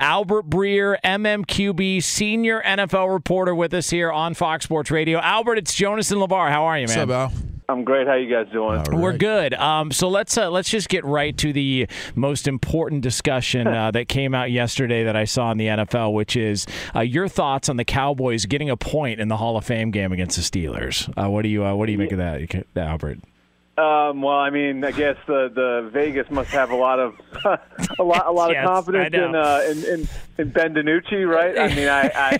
Albert Breer, MMQB, senior NFL reporter with us here on Fox Sports Radio. Albert, it's Jonas and LeVar. How are you, man? What's up, Al? I'm great. How you guys doing? All We're good. Um, so let's uh, let's just get right to the most important discussion uh, that came out yesterday that I saw in the NFL, which is uh, your thoughts on the Cowboys getting a point in the Hall of Fame game against the Steelers. Uh, what do you uh, what do you make of that, Albert? Um, well, I mean, I guess the, the Vegas must have a lot of a lot a lot Yes, of confidence in, uh, in in in Ben DiNucci, right? I mean, I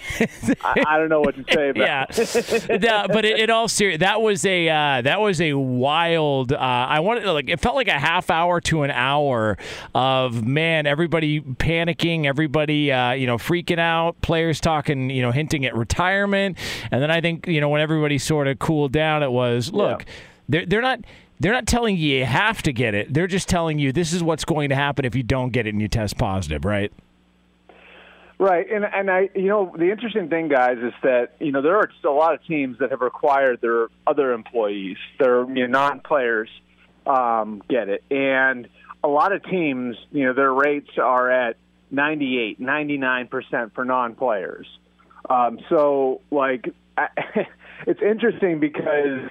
I, I, don't know what to say about. yeah, The- but it, it all serious. That was a uh, that was a wild. Uh, I wanted like it felt like a half hour to an hour of man, everybody panicking, everybody uh, you know freaking out, players talking, you know, hinting at retirement, and then I think you know when everybody sort of cooled down, it was look, they're they're not. They're not telling you you have to get it. They're just telling you this is what's going to happen if you don't get it and you test positive, right? Right, and and I, you know, the interesting thing, guys, is that you know there are a lot of teams that have required their other employees, their you know, non-players, um, get it, and a lot of teams, you know, their rates are at 98, 99 percent for non-players. Um, so, like, I, it's interesting because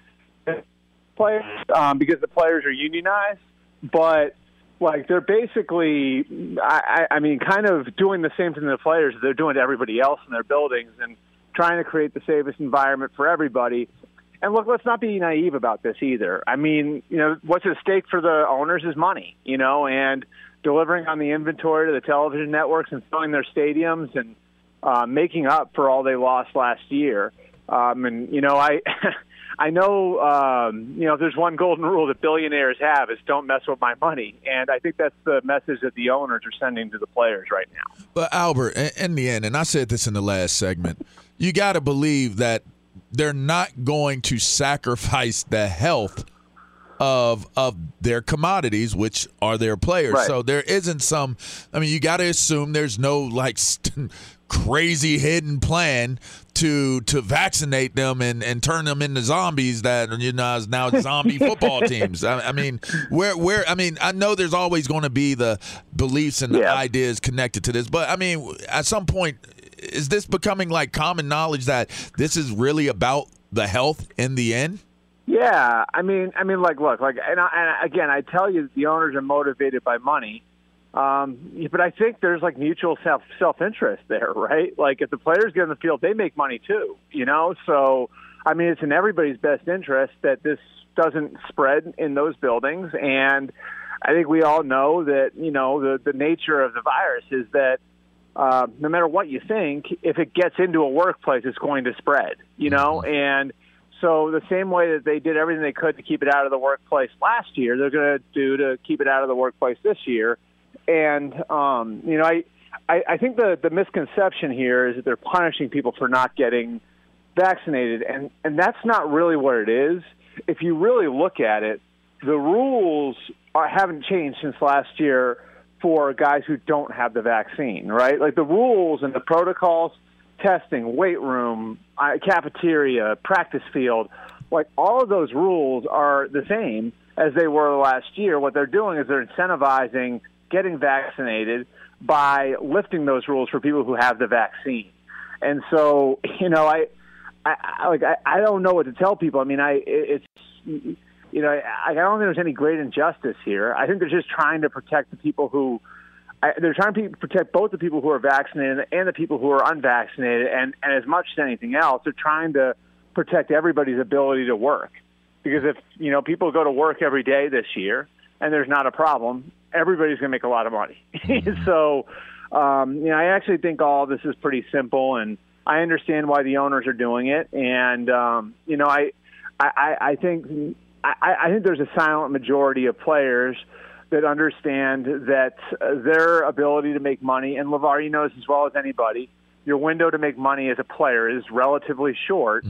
players, um, because the players are unionized, but like they're basically, I, I mean, kind of doing the same thing to the players they're doing to everybody else in their buildings and trying to create the safest environment for everybody. And look, let's not be naive about this either. I mean, you know, what's at stake for the owners is money, you know, and delivering on the inventory to the television networks and filling their stadiums and uh, making up for all they lost last year. Um, and you know, I I know um, you know there's one golden rule that billionaires have is don't mess with my money, and I think that's the message that the owners are sending to the players right now. But Albert, in- the end, and I said this in the last segment, you got to believe that they're not going to sacrifice the health of of their commodities, which are their players. Right. So there isn't some. I mean, you got to assume there's no like st- crazy hidden plan to to vaccinate them and, and turn them into zombies that you know is now zombie football teams. I, I mean, where where I mean, I know there's always going to be the beliefs and the Yeah. ideas connected to this, but I mean, at some point is this becoming like common knowledge that this is really about the health in the end? Yeah, I mean, I mean, like, look, like, and, I, and again, I tell you, the owners are motivated by money, um, but I think there's like mutual self self interest there, right? Like, if the players get in the field, they make money too, you know. So, I mean, it's in everybody's best interest that this doesn't spread in those buildings, and I think we all know that you know the the nature of the virus is that uh, no matter what you think, if it gets into a workplace, it's going to spread. You know, Mm-hmm. and so the same way that they did everything they could to keep it out of the workplace last year, they're going to do to keep it out of the workplace this year. And um, you know, I, I I think the the misconception here is that they're punishing people for not getting vaccinated, and and that's not really what it is. If you really look at it, the rules are, haven't changed since last year for guys who don't have the vaccine, right? Like the rules and the protocols, testing, weight room, uh, cafeteria, practice field, like all of those rules are the same as they were last year. What they're doing is they're incentivizing getting vaccinated by lifting those rules for people who have the vaccine. And so, you know, I, I, I like I, I don't know what to tell people. I mean, I it, it's you know, I, I don't think there's any great injustice here. I think they're just trying to protect the people who I, they're trying to protect both the people who are vaccinated and the people who are unvaccinated. And, and as much as anything else, they're trying to protect everybody's ability to work. Because if you know people go to work every day this year and there's not a problem, everybody's going to make a lot of money. so, um, you know, I actually think all this is pretty simple, and I understand why the owners are doing it. And um, you know, I, I, I think I, I think there's a silent majority of players that understand that uh, their ability to make money, and LeVar, you knows as well as anybody, your window to make money as a player is relatively short.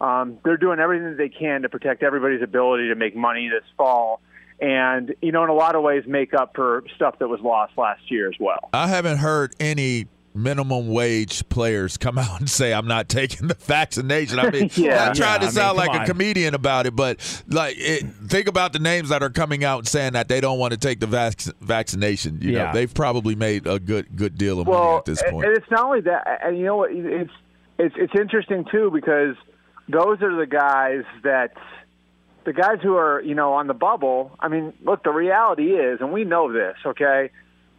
Um, they're doing everything that they can to protect everybody's ability to make money this fall. And, you know, in a lot of ways, make up for stuff that was lost last year as well. I haven't heard any minimum wage players come out and say I'm not taking the vaccination. I mean, Yeah. I'm trying Yeah, to I sound mean, like come a comedian about it, but like, it, think about the names that are coming out and saying that they don't want to take the vac- vaccination. You Yeah. know, they've probably made a good good deal of money at this point. And it's not only that, and you know what? It's it's it's interesting too because those are the guys that the guys who are you know on the bubble. I mean, look, the reality is, and we know this. Okay,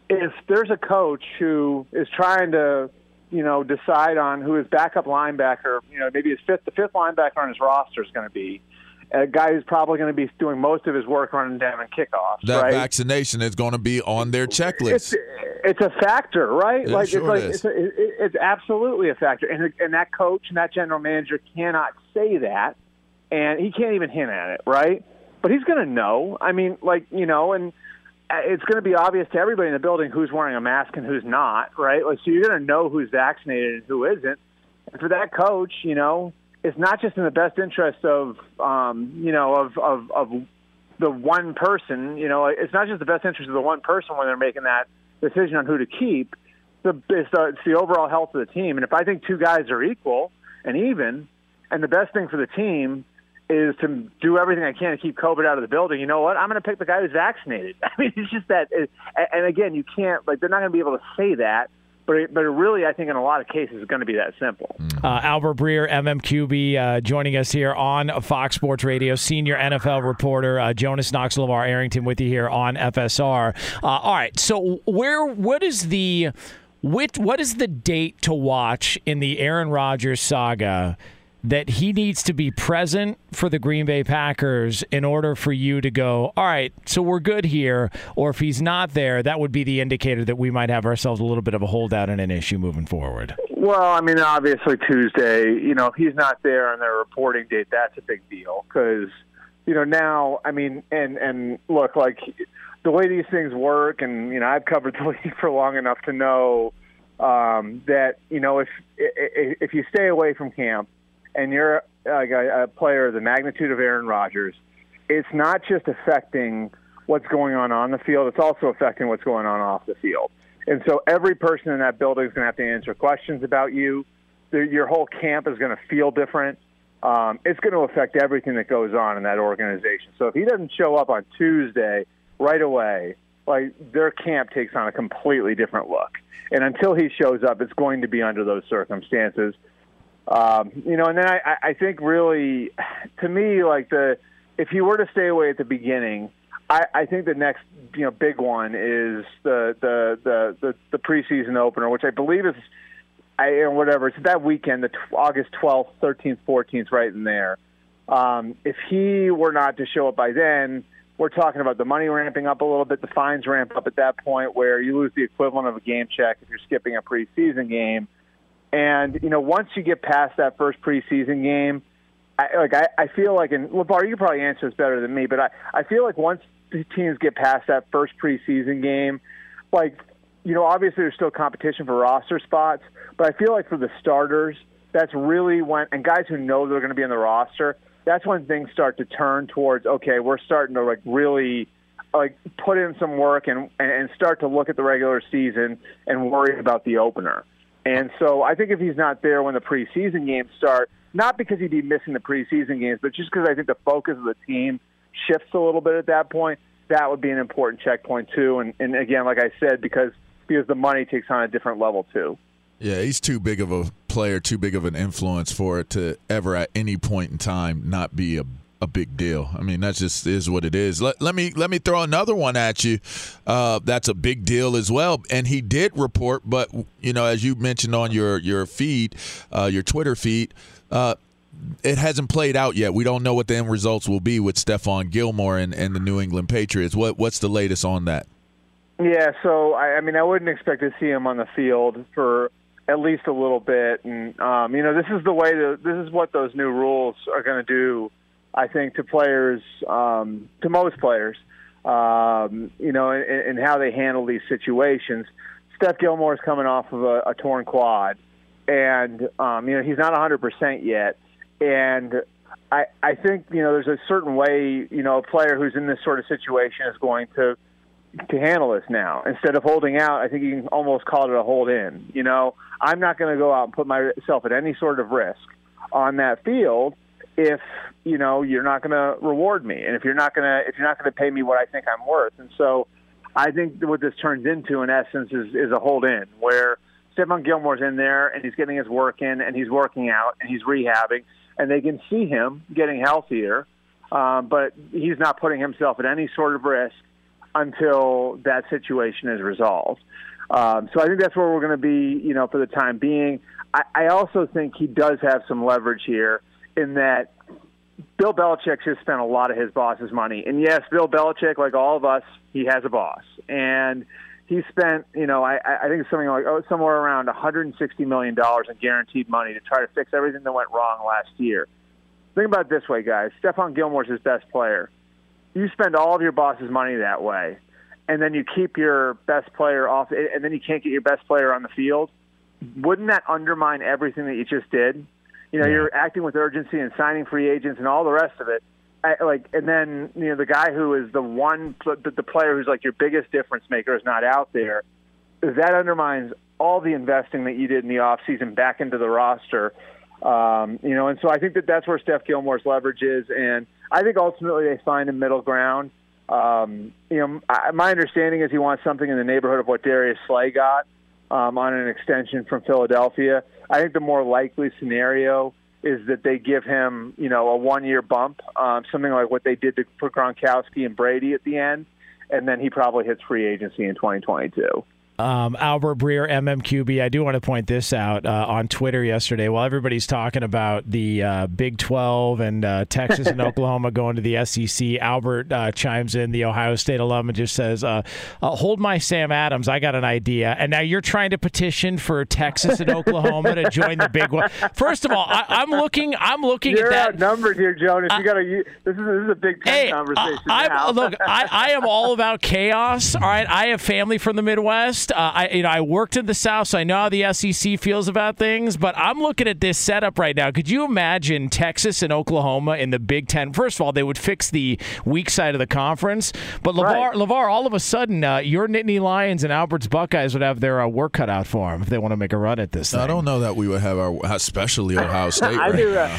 if there's a coach who is trying to you know decide on who his backup linebacker, you know, maybe his fifth the fifth linebacker on his roster is going to be. A guy who's probably going to be doing most of his work running down and kickoffs. that right? vaccination is going to be on their checklist. It's it's a factor, right? It like sure it's like is. it's a, it's absolutely a factor, and and that coach and that general manager cannot say that, and he can't even hint at it, right? But he's going to know. I mean, like you know, and uh, it's going to be obvious to everybody in the building who's wearing a mask and who's not, right? Like so, you're going to know who's vaccinated and who isn't. And for that coach, you know, it's not just in the best interest of um, you know of of of the one person, you know, it's not just the best interest of the one person when they're making that decision on who to keep. The it's the, it's the overall health of the team, and if I think two guys are equal and even, and the best thing for the team is to do everything I can to keep COVID out of the building. You know what? I'm going to pick the guy who's vaccinated. I mean, it's just that. And again, you can't like they're not going to be able to say that. But it, but it really, I think, in a lot of cases, it's going to be that simple. Uh, Albert Breer, MMQB, uh, joining us here on Fox Sports Radio, senior NFL reporter uh, Jonas Knox LeVar Arrington with you here on FSR. Uh, all right, so where what is the which, what is the date to watch in the Aaron Rodgers saga? That he needs to be present for the Green Bay Packers in order for you to go, all right, so we're good here. Or if he's not there, that would be the indicator that we might have ourselves a little bit of a holdout and an issue moving forward. Well, I mean, obviously Tuesday. You know, if he's not there on their reporting date, that's a big deal because you know now. I mean, and and look, like the way these things work, and you know, I've covered the league for long enough to know um, that you know if if if you stay away from camp and you're like a, a player of the magnitude of Aaron Rodgers, it's not just affecting what's going on on the field; it's also affecting what's going on off the field. And so every person in that building is going to have to answer questions about you. Your whole camp is going to feel different. Um, it's going to affect everything that goes on in that organization. So if he doesn't show up on Tuesday right away, like their camp takes on a completely different look. And until he shows up, it's going to be under those circumstances. Um, you know, and then I, I think really, to me, like the if he were to stay away at the beginning, I, I think the next you know big one is the the the the, the preseason opener, which I believe is I or whatever it's that weekend, the t- August twelfth, thirteenth, fourteenth, right in there. Um, if he were not to show up by then, we're talking about the money ramping up a little bit, the fines ramp up at that point, where you lose the equivalent of a game check if you're skipping a preseason game. And you know, once you get past that first preseason game, I, like I, I feel like, and LeVar, you can probably answer this better than me, but I, I feel like once the teams get past that first preseason game, like you know, obviously there's still competition for roster spots, but I feel like for the starters, that's really when and guys who know they're going to be in the roster, that's when things start to turn towards okay, we're starting to like really like put in some work and and start to look at the regular season and worry about the opener. And so I think if he's not there when the preseason games start, not because he'd be missing the preseason games, but just because I think the focus of the team shifts a little bit at that point, that would be an important checkpoint too. And, and again, like I said, because because the money takes on a different level too. Yeah, he's too big of a player, too big of an influence for it to ever at any point in time not be a a big deal. I mean, that just is what it is. Let, let me let me throw another one at you. Uh, that's a big deal as well. And he did report, but you know, as you mentioned on your your feed, uh, your Twitter feed, uh, it hasn't played out yet. We don't know what the end results will be with Stephon Gilmore and, and the New England Patriots. What what's the latest on that? Yeah, so I, I mean, I wouldn't expect to see him on the field for at least a little bit. And um, you know, this is the way that this is what those new rules are going to do. I think to players, um, to most players, um, you know, and, how they handle these situations. Steph Gilmore is coming off of a, a torn quad, and um, you know he's not 100% yet. And I, I think you know there's a certain way you know a player who's in this sort of situation is going to to handle this now. Instead of holding out, I think you can almost call it a hold in. You know, I'm not going to go out and put myself at any sort of risk on that field if you know you're not going to reward me, and if you're not going to if you're not going to pay me what I think I'm worth. And so, I think what this turns into, in essence, is is a hold in where Stephon Gilmore's in there and he's getting his work in and he's working out and he's rehabbing, and they can see him getting healthier. Um, but he's not putting himself at any sort of risk until that situation is resolved. Um, so I think that's where we're going to be, you know, for the time being. I, I also think he does have some leverage here in that Bill Belichick has spent a lot of his boss's money. And yes, Bill Belichick, like all of us, he has a boss. And he spent, you know, I, I think it's something like oh, somewhere around 160 million dollars in guaranteed money to try to fix everything that went wrong last year. Think about it this way, guys. Stephon Gilmore's his best player you spend all of your boss's money that way, and then you keep your best player off, and then you can't get your best player on the field, wouldn't that undermine everything that you just did? You know, yeah. you're acting with urgency and signing free agents and all the rest of it. I, like, and then you know the guy who is the one, the, the player who's like your biggest difference maker is not out there. That undermines all the investing that you did in the off season back into the roster. Um, you know, and so I think that that's where Steph Gilmore's leverage is, and I think ultimately they find a middle ground. Um, you know, I, my understanding is he wants something in the neighborhood of what Darius Slay got um, on an extension from Philadelphia. I think the more likely scenario is that they give him, you know, a one-year bump, um, something like what they did to, for Gronkowski and Brady at the end, and then he probably hits free agency in 2022 um, Albert Breer, MMQB. I do want to point this out uh, on Twitter yesterday. While everybody's talking about the uh, Big 12 and uh, Texas and Oklahoma going to the SEC, Albert uh, chimes in, the Ohio State alum, and just says, uh, uh, Hold my Sam Adams. I got an idea. And now you're trying to petition for Texas and Oklahoma to join the Big One. First of all, I, am looking I'm looking you're at that. outnumbered here, Jonas. you got to. This is, this is a Big Ten hey, conversation. I, look, I, I am all about chaos. All right. I have family from the Midwest. Honest, uh, I you know I worked in the South, so I know how the SEC feels about things. But I'm looking at this setup right now. Could you imagine Texas and Oklahoma in the Big Ten? First of all, they would fix the weak side of the conference. But LeVar, Right. LeVar, all of a sudden, uh, your Nittany Lions and Albert's Buckeyes would have their uh, work cut out for them if they want to make a run at this. Thing. I don't know that we would have our, especially Ohio State. I right do. Uh,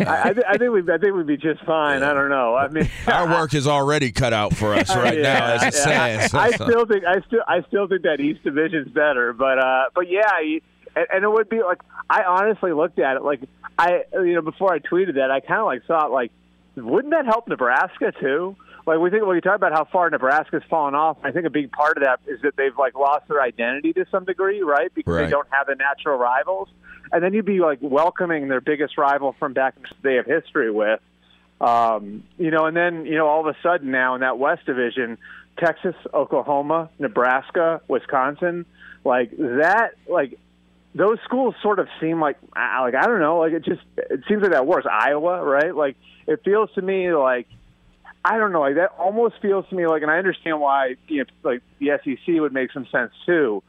I, I, think we. I think we'd be just fine. I don't know. I mean, Our work is already cut out for us right now, as it yeah. stands. I, I still think I still I still think that East Division's better, but uh, but yeah, and, and it would be like I honestly looked at it like I you know before I tweeted that I kind of like thought like wouldn't that help Nebraska too? Like we think when you talk about how far Nebraska's fallen off, I think a big part of that is that they've like lost their identity to some degree, right? Because Right. they don't have the natural rivals, and then you'd be like welcoming their biggest rival from back in the they have history with. Um, you know, and then you know, all of a sudden now in that West Division, Texas, Oklahoma, Nebraska, Wisconsin, like that, like those schools sort of seem like, like I don't know, like it just it seems like that works. Iowa, right? Like it feels to me like I don't know, like that almost feels to me like, and I understand why you know, like the SEC would make some sense too,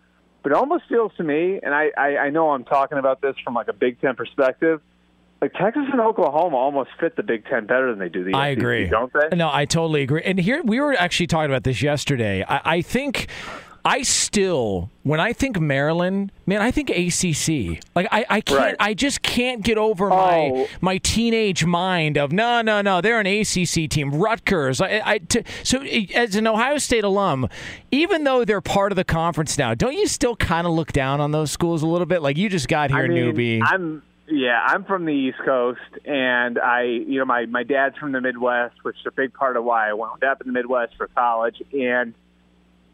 but it almost feels to me, and I I, I know I'm talking about this from like a Big Ten perspective. Like Texas and Oklahoma almost fit the Big Ten better than they do the I SEC, agree. don't they? No, I totally agree. And here we were actually talking about this yesterday. I, I think I still, when I think Maryland, man, I think ACC. Like I, I can't, Right. I just can't get over Oh. my my teenage mind of no, no, no, they're an ACC team. Rutgers. I, I t- so as an Ohio State alum, even though they're part of the conference now, don't you still kind of look down on those schools a little bit? Like you just got here, I mean, newbie. I'm yeah, I'm from the East Coast, and I, you know, my my dad's from the Midwest, which is a big part of why I wound up in the Midwest for college. And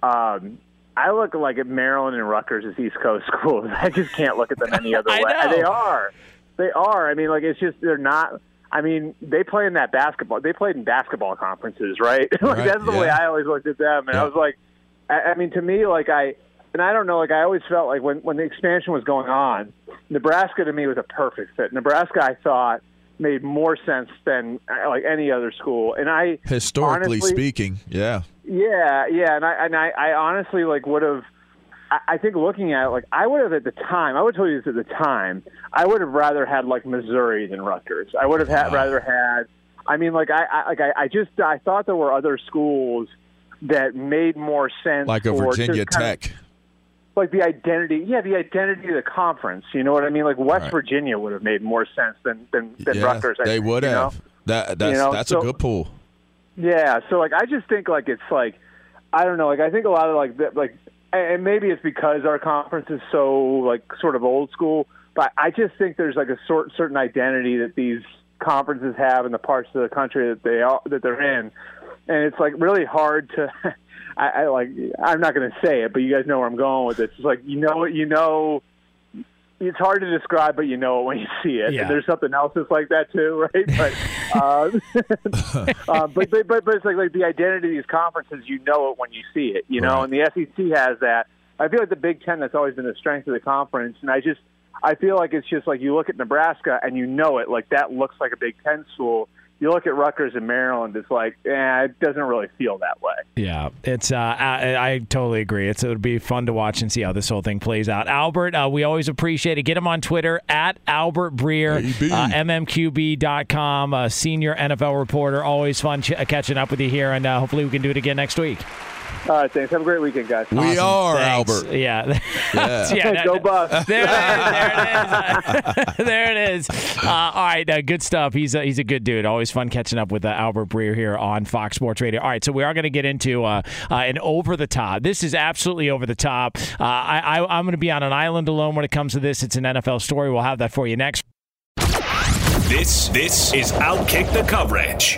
um, I look like at Maryland and Rutgers as East Coast schools. I just can't look at them any other way. know. They are, they are. I mean, like it's just they're not. I mean, they play in that basketball. They played in basketball conferences, right? like Right, that's the way. I always looked at them, and Yeah. I was like, I, I mean, to me, like I, and I don't know, like I always felt like when when the expansion was going on, Nebraska to me was a perfect fit. Nebraska, I thought, made more sense than uh, like any other school, and I Historically honestly- speaking, yeah. yeah, yeah, and I and I, I honestly like would have. I, I think looking at it, like I would have at the time, I would tell you this at the time. I would have rather had like Missouri than Rutgers. I would have had rather had. I mean, like I, I like I, I just I thought there were other schools that made more sense, Like a Virginia just kind of- Tech. Like the identity, yeah, the identity of the conference. You know what I mean? Like West Right. Virginia would have made more sense than than, than yeah, Rutgers. I they think, would you know? have. That that's You know, that's so- a good pool. Yeah, so like I just think like it's like I don't know, like I think a lot of like the, like and maybe it's because our conference is so like sort of old school, but I just think there's like a sort certain identity that these conferences have in the parts of the country that they are that they're in, and it's like really hard to. I, I like. I'm not going to say it, but you guys know where I'm going with this. It's like you know, you know, it's hard to describe, but you know it when you see it. Yeah. And there's something else that's like that too, right? But, uh, uh, but, but but but it's like like the identity of these conferences. You know it when you see it, you know. Right. And the SEC has that. I feel like the Big Ten that's always been the strength of the conference, and I just I feel like it's just like you look at Nebraska and you know it, like that looks like a Big Ten school. You look at Rutgers and Maryland, it's like, eh, it doesn't really feel that way. Yeah, it's. Uh, I, I totally agree. It's. It'll be fun to watch and see how this whole thing plays out. Albert, uh, we always appreciate it. Get him on Twitter at Albert Breer, uh, mmqb.com, uh, senior NFL reporter. Always fun ch- catching up with you here, and uh, hopefully we can do it again next week. All right, thanks. Have a great weekend, guys. We Awesome. are Thanks. Albert. Yeah. Yeah. yeah that- Go Bucks. There it is. There it is. there it is. Uh, all right, uh, good stuff. He's a, he's a good dude. Always fun catching up with uh, Albert Breer here on Fox Sports Radio. All right, so we are going to get into uh, uh, an over the top. This is absolutely over the top. Uh, I, I, I'm going to be on an island alone when it comes to this. It's an NFL story. We'll have that for you next. This this is Outkick the coverage.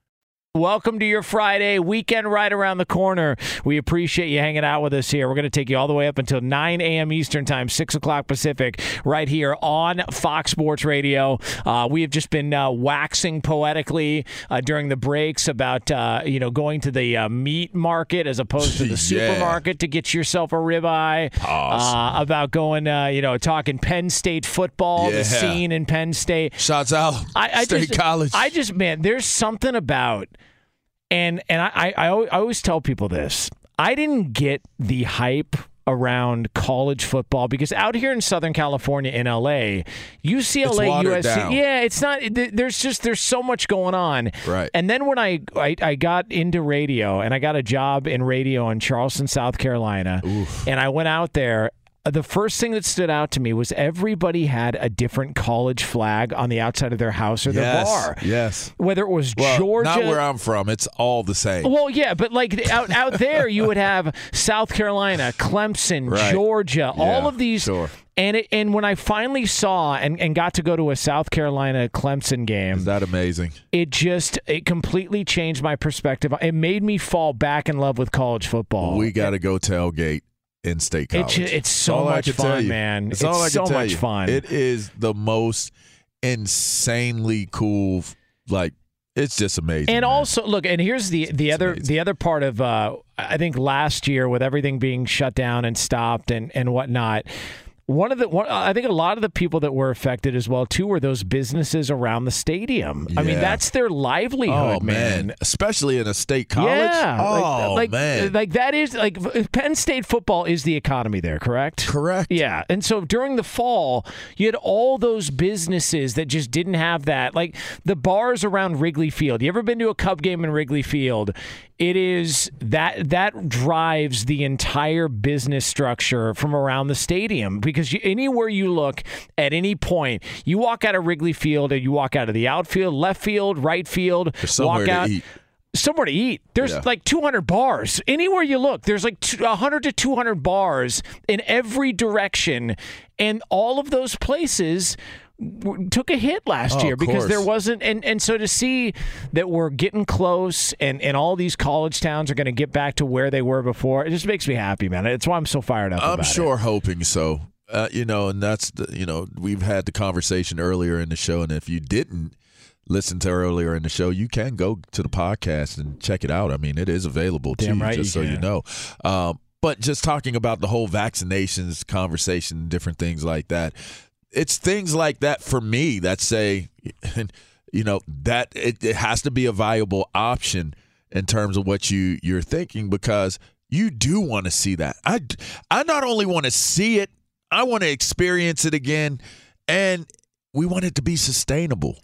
Welcome to your Friday weekend right around the corner. We appreciate you hanging out with us here. We're going to take you all the way up until 9 a.m. Eastern Time, 6 o'clock Pacific, right here on Fox Sports Radio. Uh, we have just been uh, waxing poetically uh, during the breaks about uh, you know going to the uh, meat market as opposed to the Yeah. supermarket to get yourself a ribeye. Pause. Uh, about going, uh, you know, talking Penn State football, Yeah. the scene in Penn State. Shouts out I, I State just, College. I just man, there's something about, and and I, I I always tell people this. I didn't get the hype around college football because out here in Southern California in LA, UCLA, USC, down. yeah, it's not. There's just there's so much going on. Right. And then when I, I I got into radio and I got a job in radio in Charleston, South Carolina, and I went out there. Uh, the first thing that stood out to me was everybody had a different college flag on the outside of their house or their yes, bar. yes. Whether it was Well, Georgia, not where I'm from. It's all the same. well, yeah, but like out out there, you would have South Carolina, Clemson, Right. Georgia, all of these. sure. And it, and when I finally saw and, and got to go to a South Carolina Clemson game, Is that amazing? it just it completely changed my perspective. It made me fall back in love with college football. We got to go tailgate in state college. it's so much fun, man. It's, It's all I so can tell much you. fun. It is the most insanely cool. Like it's just amazing. And man. also, look, and here's the the It's other amazing. the other part of uh, I think last year with everything being shut down and stopped and and whatnot. One of the one, I think a lot of the people that were affected as well too were those businesses around the stadium. I mean, that's their livelihood, oh man. especially in a state college. Yeah, Oh like, like, man. like that is like Penn State football is the economy there, correct? Correct. Yeah, and so during the fall, you had all those businesses that just didn't have that, like the bars around Wrigley Field. You ever been to a Cub game in Wrigley Field? It is that that drives the entire business structure from around the stadium because you, anywhere you look at any point, you walk out of Wrigley Field and you walk out of the outfield, left field, right field, walk to out eat. somewhere to eat. There's Yeah. like 200 bars. Anywhere you look, there's like 100 to 200 bars in every direction. And all of those places took a hit last Oh, year because there wasn't and, and so to see that we're getting close and, and all these college towns are going to get back to where they were before it just makes me happy man it's why i'm so fired up I'm sure hoping so. Uh, you know, and that's the you know we've had the conversation earlier in the show, and if you didn't listen to earlier in the show, you can go to the podcast and check it out. I mean, it is available to Damn you, right just you so you know. Um, but just talking about the whole vaccinations conversation, different things like that. It's things like that for me that say, you know, that it, it has to be a viable option in terms of what you you're thinking because you do want to see that. I I not only want to see it, I want to experience it again, and we want it to be sustainable.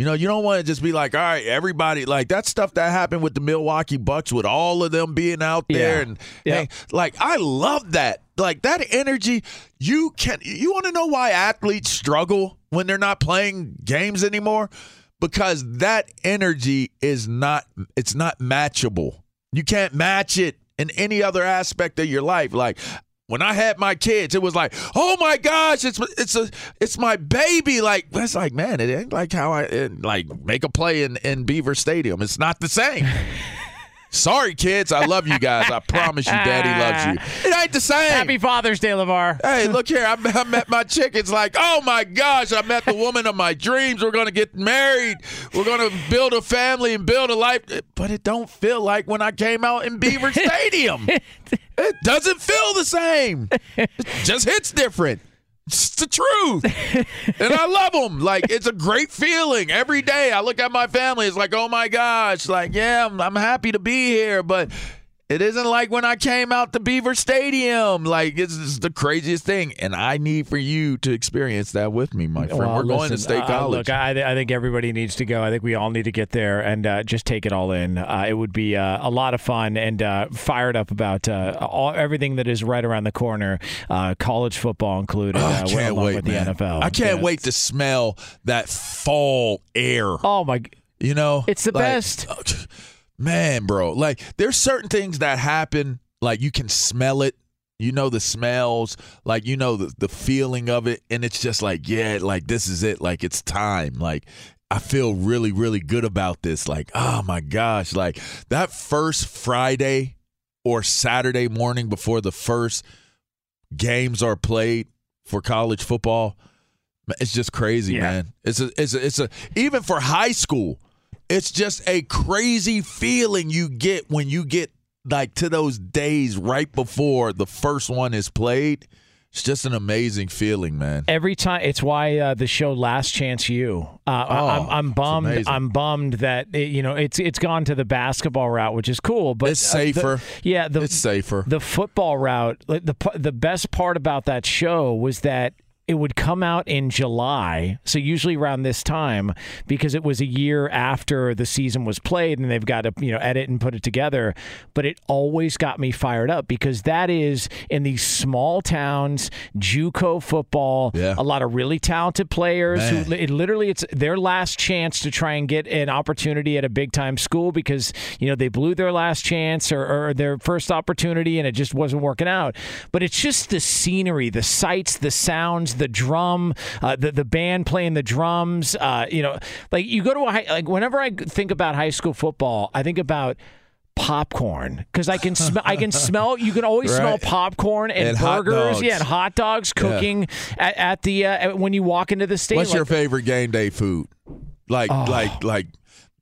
You know, you don't want to just be like, all right, everybody, like that stuff that happened with the Milwaukee Bucks, with all of them being out there, Yeah. and Yeah. hey, like I love that, like that energy. You can, you want to know why athletes struggle when they're not playing games anymore? Because that energy is not, it's not matchable. You can't match it in any other aspect of your life. Like when I had my kids, it was like, oh my gosh, it's it's a it's my baby. Like that's like, man, it ain't like how I it, like make a play in in Beaver Stadium. It's not the same. Sorry, kids. I love you guys. I promise you, Daddy loves you. It ain't the same. happy father's day levar Hey, look here. I, I met my chick. It's like, oh my gosh, I met the woman of my dreams. We're gonna get married. We're gonna build a family and build a life. But it don't feel like when I came out in Beaver Stadium. it doesn't feel the same. It just hits different. It's the truth. and I love them. Like, it's a great feeling. Every day I look at my family, it's like, oh my gosh, like, yeah, I'm, I'm happy to be here. But it isn't like when I came out to Beaver Stadium. Like, it's, it's the craziest thing. And I need for you to experience that with me, my friend. Well, We're going to listen, state uh, college. look, I, I think everybody needs to go. I think we all need to get there and uh, just take it all in. Uh, it would be uh, a lot of fun and uh, fired up about uh, all everything that is right around the corner, uh, college football included. Oh, uh, I can't wait, with man. the NFL. I can't Yeah. wait to smell that fall air. Oh my! You know, It's the Like, best. Man, bro. Like, there's certain things that happen. Like, you can smell it. You know the smells, like you know the the feeling of it, and it's just like, yeah, like this is it. Like it's time. Like I feel really, really good about this. Like, oh my gosh, like that first Friday or Saturday morning before the first games are played for college football. It's just crazy, Yeah. man. It's a, it's a, it's a, even for high school, it's just a crazy feeling you get when you get like to those days right before the first one is played. It's just an amazing feeling, man. Every time, it's why uh, the show Last Chance U. Uh, Oh, I'm, I'm bummed. I'm bummed that it, you know it's it's gone to the basketball route, which is cool, but It's uh, the- safer. yeah, the It's safer. the football route. like, The the best part about that show was that it would come out in July, so usually around this time, because it was a year after the season was played, and they've got to you know edit and put it together. But it always got me fired up because that is in these small towns, JUCO football, Yeah. a lot of really talented players who it literally it's their last chance to try and get an opportunity at a big time school because you know they blew their last chance or, or their first opportunity and it just wasn't working out but it's just the scenery the sights the sounds the drum uh, the, the band playing the drums uh, you know like you go to a high, like whenever i think about high school football i think about popcorn because I can smell. I can smell. You can always smell popcorn and, And burgers. Yeah, and hot dogs cooking at, at the uh, when you walk into the stadium. What's your favorite game day food? Like like like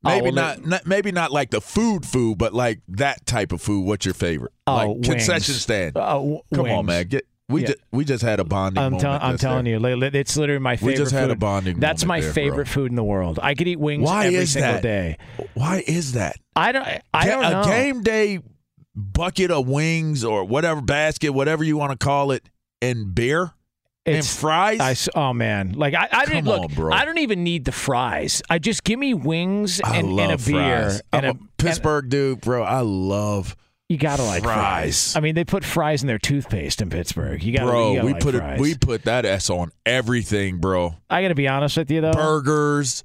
maybe Oh, well, not, not maybe not like the food food, but like that type of food. What's your favorite? Oh, like concession stand. Oh, Come on, man. Get we Yeah. just we just had a bonding I'm, moment. tell- I'm telling there. you, it's literally my favorite. We just had a food. bonding That's my there, bro. favorite food in the world. I could eat wings Why every is single that? day. Why is that? I don't. I don't a know. game day bucket of wings or whatever basket, whatever you want to call it, and beer and It's- fries. I oh man, like I, I didn't look. on, bro. I don't even need the fries. I just give me wings and, and a beer. fries. And I'm a, a Pittsburgh dude, bro. I love and you gotta like fries. I mean, they put fries in their toothpaste in Pittsburgh. You gotta, bro. you gotta we like put fries. it. We put that s on everything, bro. I gotta be honest with you though. Burgers,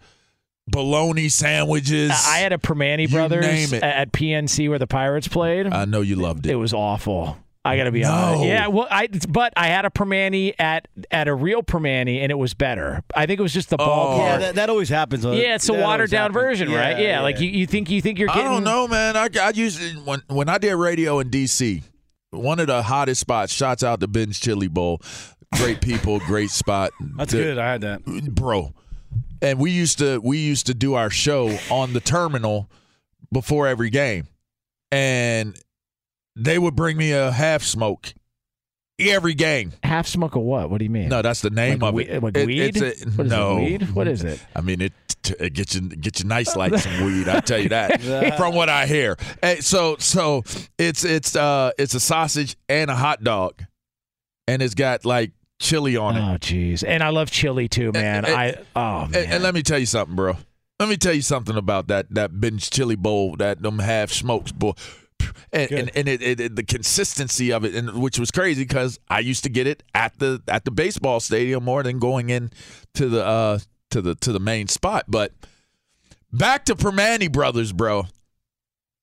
bologna sandwiches. I had a Primanti Brothers at PNC where the Pirates played. I know you loved It it. was awful. I gotta be No. honest. Yeah, well, I but I had a Primanti at at a real Primanti and it was better. I think it was just the Oh. Yeah, Yeah, that, that always happens. uh, it's a watered down happens. version, right? Yeah, like you, you think you think you're I getting. don't know, man. I, I used when when I did radio in D.C. One of the hottest spots. Shots out to Ben's Chili Bowl. Great people, great spot. That's The- good. I had that. bro. And we used to we used to do our show on the terminal before every game, and they would bring me a half smoke every game. Half smoke of what? What do you mean? No, that's the name like of we- it. like It- weed? It's a, What is it, weed? What is it? I mean, it, it gets you get you nice like some weed. I tell you that from what I hear. Hey, so so it's it's uh it's a sausage and a hot dog, and it's got like chili on it. Oh, jeez. And I love chili too, man. and- I oh man. And, and let me tell you something, bro. Let me tell you something about that that Ben's chili bowl, that them half smokes, boy. And and, and it, it, it- the consistency of it, and which was crazy because I used to get it at the at the baseball stadium more than going in to the uh to the to the main spot. But back to Primanti Brothers, bro.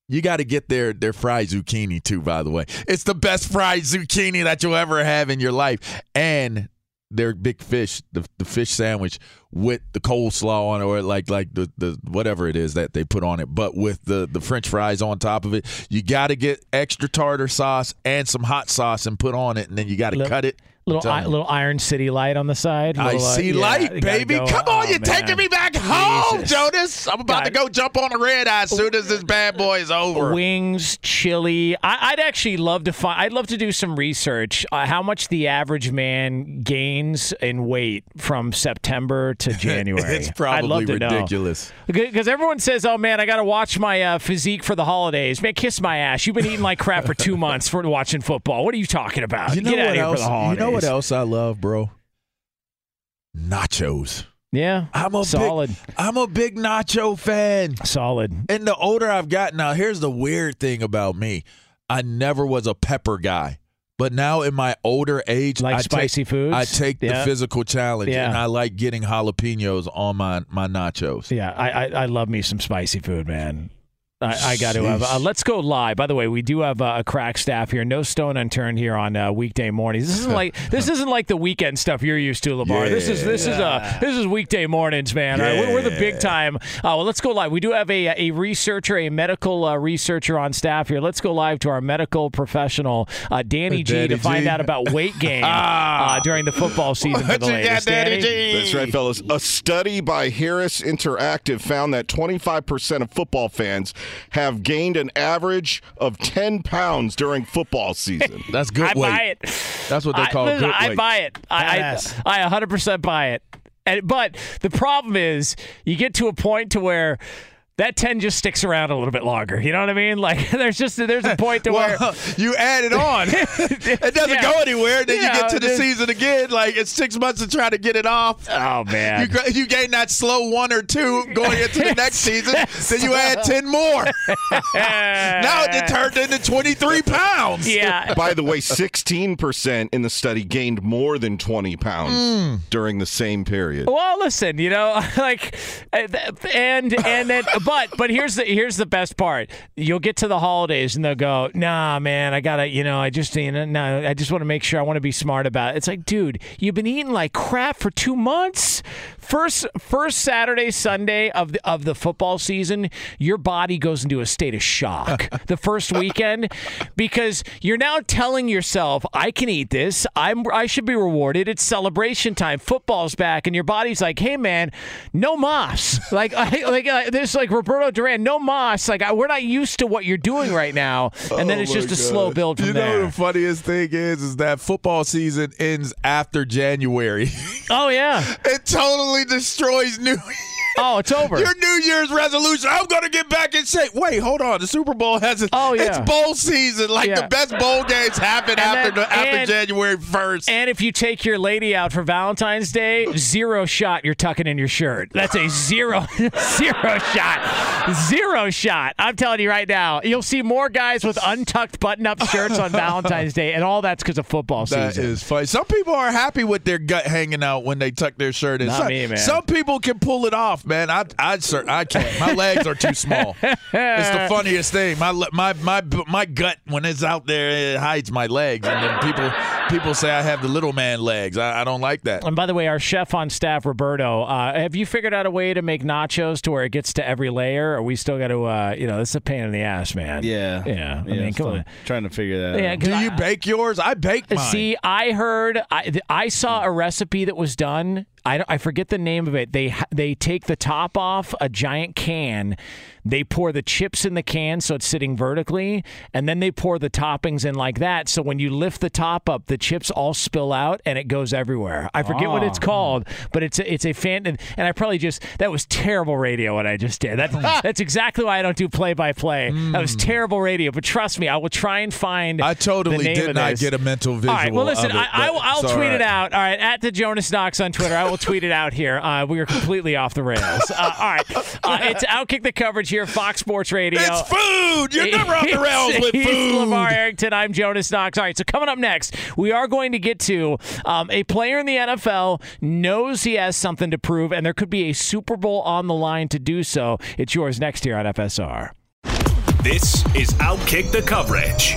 You got to get their their fried zucchini too. By the way, it's the best fried zucchini that you'll ever have in your life, and their big fish, the the fish sandwich with the coleslaw on it, or like like the the whatever it is that they put on it, but with the the French fries on top of it. You got to get extra tartar sauce and some hot sauce and put on it, and then you got to cut it. Little I, little Iron City light on the side. I Little, uh, see yeah, light, you baby. go- Come on, oh, you're man. taking me back home, Jesus. Jonas. I'm about to go jump on a red eye as soon as this bad boy is over. Wings, chili. I, I'd actually love to find. I'd love to do some research. Uh, how much the average man gains in weight from September to January? It's probably ridiculous. Because everyone says, "Oh man, I got to watch my uh, physique for the holidays." Man, kiss my ass. You've been eating like crap for two months for watching football. What are you talking about? You know Get out of here else? for the You holidays. know what else I love, bro? Nachos. Yeah, I'm a solid, Big, I'm a big nacho fan. solid. And the older I've gotten, now here's the weird thing about me: I never was a pepper guy, but now in my older age, Like I spicy take, foods? I take Yeah. the physical challenge, Yeah. and I like getting jalapenos on my my nachos. Yeah, I, I I love me some spicy food, man. I, I got to have. Uh, let's go live. By the way, we do have uh, a crack staff here. No stone unturned here on uh, weekday mornings. This isn't like this isn't like the weekend stuff you're used to, Lamar. This is this is uh this is weekday mornings, man. All right, we're, we're the big time. Uh, well, let's go live. We do have a a researcher, a medical uh, researcher on staff here. Let's go live to our medical professional, uh, Danny G, to find G. out about weight gain uh, during the football season for the What you ladies. got, Danny G? That's right, fellas. A study by Harris Interactive found that 25% of football fans have gained an average of 10 pounds during football season. That's good I weight. buy it. That's what they I, call listen, good I weight. buy it. I, Badass. I, I 100% buy it. And, but the problem is, you get to a point to where that 10 just sticks around a little bit longer. You know what I mean? Like there's just there's a point to well, where you add it on. it doesn't Yeah. go anywhere. Then Yeah, you get to the just- season again. Like it's six months to try to get it off. Oh man. You, you gain that slow one or two going into the next season. Then you add ten more. now it turned into twenty three pounds. yeah. By the way, 16% in the study gained more than 20 pounds Hmm. during the same period. Well, listen, you know, like, uh, and and then, but but here's the here's the best part. You'll get to the holidays and they'll go, Nah, man, I gotta, you know, I just, you know, no, I just want to make sure I want to be smart about it. It's like, dude, you've been eating like crap for two months. First first Saturday, Sunday of the of the football season, your body goes into a state of shock. the first weekend, because you're now telling yourself, I can eat this. I'm I should be rewarded. It's celebration time. Football's back, and your body's like, hey man, no mas. like I, like uh, this like Roberto Duran, no mas. Like I, we're not used to what you're doing right now, and then Oh it's just a slow build from you there. know the funniest thing is, is that football season ends after January. oh yeah. it totally destroys New. Oh, it's over. Your New Year's resolution. I'm going to get back in shape. Wait, hold on. The Super Bowl hasn't. Oh, yeah. It's bowl season. Like Yeah. the best bowl games happen And after then- after and- January 1st. And if you take your lady out for Valentine's Day, zero shot you're tucking in your shirt. That's a zero, zero shot, zero shot. I'm telling you right now, you'll see more guys with untucked button-up shirts on Valentine's Day, and all that's because of football That season. is funny. Some people are happy with their gut hanging out when they tuck their shirt in. Not some, me, man. some people can pull it off, man. I I, I can't. My legs are too small. it's the funniest thing. My my my my gut when it's out there it hides my legs, and then people people say I have the little man legs. I, I don't like that. And by the way, our chef on staff, Roberto, uh, have you figured out a way to make nachos to where it gets to every layer? Or we still got to, uh, you know, this is a pain in the ass, man. Yeah. Yeah. I mean, come on. Trying to figure that Yeah, out. 'cause Do you I- bake yours? I bake mine. See, I heard, I, I saw a recipe that was done. I, I forget the name of it. They they take the top off a giant can, they pour the chips in the can so it's sitting vertically, and then they pour the toppings in like that. So when you lift the top up, the chips all spill out and it goes everywhere. I forget what it's ah. called, but it's a, it's a fan. And, and I probably just that was terrible radio what I just did. That, that's exactly why I don't do play by play. That was hmm. terrible radio. But trust me, I will try and find. I totally did not this. get a mental visual. All right. Well, listen, it, I, I, will I'll tweet all it out. All right, at the Jonas Knox on Twitter. I will tweet it out here. Uh, we are completely off the rails. Uh, all right, uh, it's outkick the coverage here, Fox Sports Radio. It's food. You're never off the rails with He's food. LeVar Arrington. I'm Jonas Knox. All right, so coming up next, we are going to get to um, a player in the NFL knows he has something to prove, and there could be a Super Bowl on the line to do so. It's yours next here on FSR. This is Outkick the Coverage.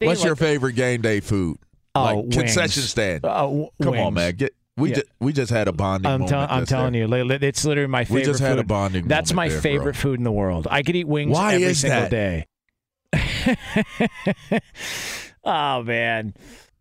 What's your favorite game day food? Oh, like wings. concession stand. Uh, w- Come wings. on, man. Get we Yeah. ju- we just had a bonding I'm, moment. I'm telling there. you, li- li- it's literally my favorite. We just had a food. bonding That's moment my there, favorite bro. food in the world. I could eat wings Why every is single that? day. oh man.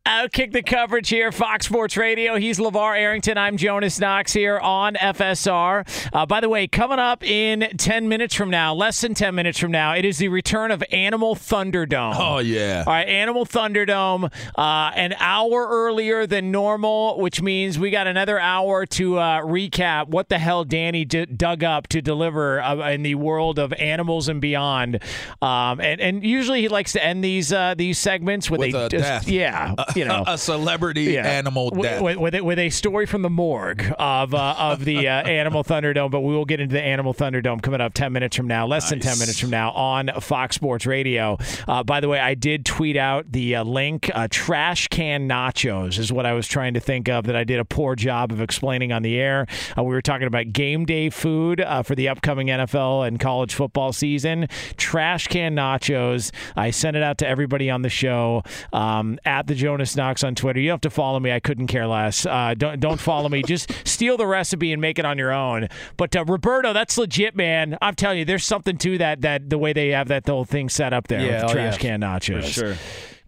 Outkick the coverage here, Fox Sports Radio. He's LeVar Arrington. I'm Jonas Knox here on FSR. Uh, by the way, coming up in 10 minutes from now, less than 10 minutes from now, it is the return of Animal Thunderdome. Oh yeah. All right, Animal Thunderdome, uh, an hour earlier than normal, which means we got another hour to uh, recap what the hell Danny d- dug up to deliver uh, in the world of animals and beyond. Um, and, and usually he likes to end these uh, these segments with, With a just- death. yeah, you know, a celebrity animal with, death. with, with, with a story from the morgue of uh, of the uh, Animal Thunderdome. But we will get into the Animal Thunderdome coming up ten minutes from now, less than ten minutes from now on Fox Sports Radio. Uh, by the way, I did tweet out the uh, link. Uh, trash can nachos is what I was trying to think of that I did a poor job of explaining on the air. Uh, we were talking about game day food uh, for the upcoming NFL and college football season. Trash can nachos. I sent it out to everybody on the show um, at the Jonas Knox on Twitter. You don't have to follow me. I couldn't care less. Uh, don't don't follow me. Just steal the recipe and make it on your own. But uh, Roberto, that's legit, man. I'm telling you, there's something to that. That the way they have that whole thing set up there Yeah, with oh, trash yeah, can nachos. for sure.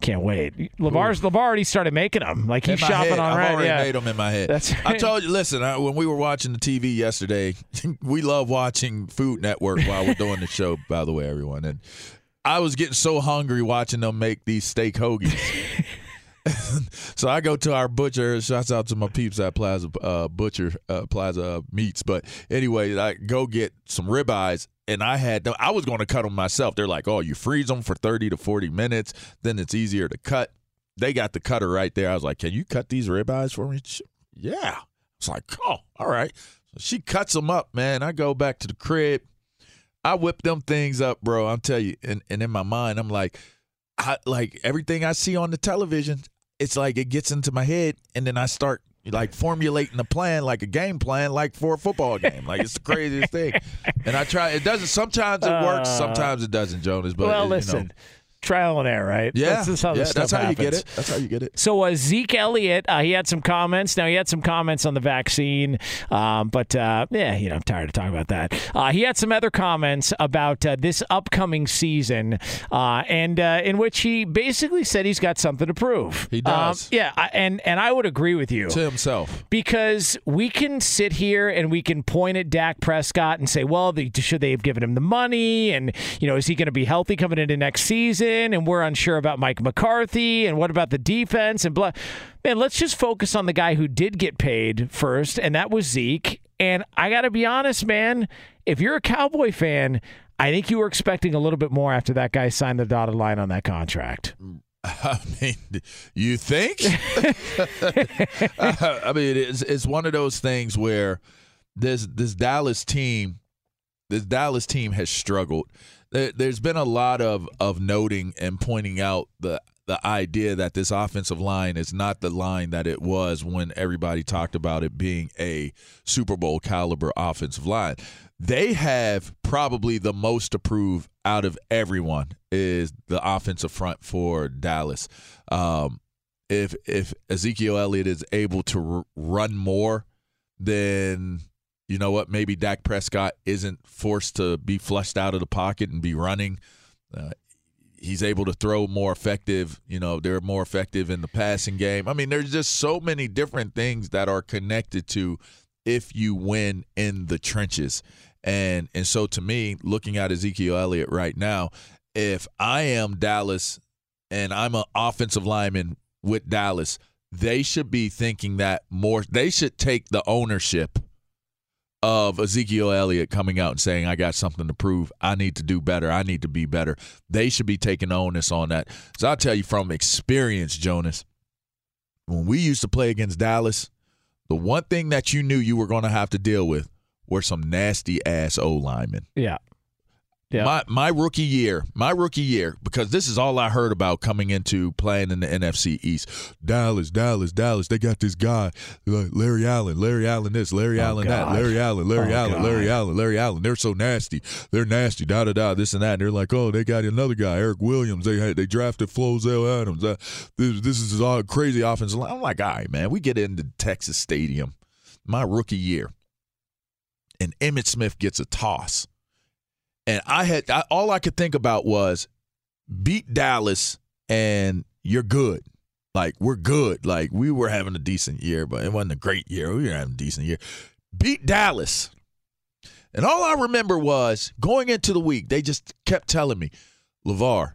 Can't wait. Lavar's Lavar already started making them. Like he's shopping head. on I've right. already yeah. made them in my head. That's I told you. Listen, I, when we were watching the TV yesterday, we love watching Food Network while we're doing the show. By the way, everyone, and I was getting so hungry watching them make these steak hoagies. so I go to our butcher. Shouts out to my peeps at Plaza uh, Butcher uh, Plaza Meats. But anyway, I go get some ribeyes, and I had them- I was going to cut them myself. They're like, "Oh, you freeze them for thirty to forty minutes, then it's easier to cut." They got the cutter right there. I was like, "Can you cut these ribeyes for me?" She- yeah. It's like, "Oh, all right." So she cuts them up, man. I go back to the crib. I whip them things up, bro. I'm tell you, and, and in my mind, I'm like, I like everything I see on the television. It's like it gets into my head, and then I start like formulating a plan, like a game plan, like for a football game. Like it's the craziest thing. And I try. It doesn't. Sometimes it works. Uh, Sometimes it doesn't, Jonas. But well, you know. Trial and error, right? Yeah, that's, how yeah, that's how you get it. That's how you get it. So uh, Zeke Elliott, uh, he had some comments. Now he had some comments on the vaccine, um, but uh, yeah, you know, I'm tired of talking about that. Uh, he had some other comments about uh, this upcoming season, uh, and uh, in which he basically said he's got something to prove. He does. Um, yeah, I, and and I would agree with you To himself. because we can sit here and we can point at Dak Prescott and say, well, they, should they have given him the money? And, you know, is he going to be healthy coming into next season? And we're unsure about Mike McCarthy. And what about the defense? And blah. Man, let's just focus on the guy who did get paid first, and that was Zeke. And I got to be honest, man, if you're a Cowboy fan, I think you were expecting a little bit more after that guy signed the dotted line on that contract. I mean, you think? I mean, it's it's one of those things where this this Dallas team, this Dallas team has struggled. There, there's been a lot of of noting and pointing out the the idea that this offensive line is not the line that it was when everybody talked about it being a Super Bowl caliber offensive line. They have probably the most to prove out of everyone is the offensive front for Dallas. Um, if if Ezekiel Elliott is able to r- run more, then you know what? Maybe Dak Prescott isn't forced to be flushed out of the pocket and be running. Uh, he's able to throw more effective. You know, they're more effective in the passing game. I mean, there's just so many different things that are connected to if you win in the trenches. And and so to me, looking at Ezekiel Elliott right now, if I am Dallas and I'm an offensive lineman with Dallas, they should be thinking that more they should take the ownership of Ezekiel Elliott coming out and saying, I got something to prove. I need to do better. I need to be better. They should be taking onus on that. So I'll tell you from experience, Jonas, when we used to play against Dallas, the one thing that you knew you were going to have to deal with were some nasty ass O linemen. Yeah. Yeah. My my rookie year, my rookie year, because this is all I heard about coming into playing in the NFC East. Dallas, Dallas, Dallas. They got this guy, Larry Allen, Larry Allen this, Larry Allen that, Larry Allen, Larry Oh, Allen, Larry Allen, Larry Allen. They're so nasty. They're nasty. Da da da. This and that. And they're like, oh, they got another guy, Eric Williams. They had they drafted Flozell Adams. Uh, this this is all crazy offensive line. I'm like, all right, man. We get into Texas Stadium, my rookie year, and Emmitt Smith gets a toss and I had I, all I could think about was beat Dallas and you're good. Like we're good. Like we were having a decent year, but it wasn't a great year. We were having a decent year. Beat Dallas. And all I remember was going into the week, they just kept telling me, LeVar,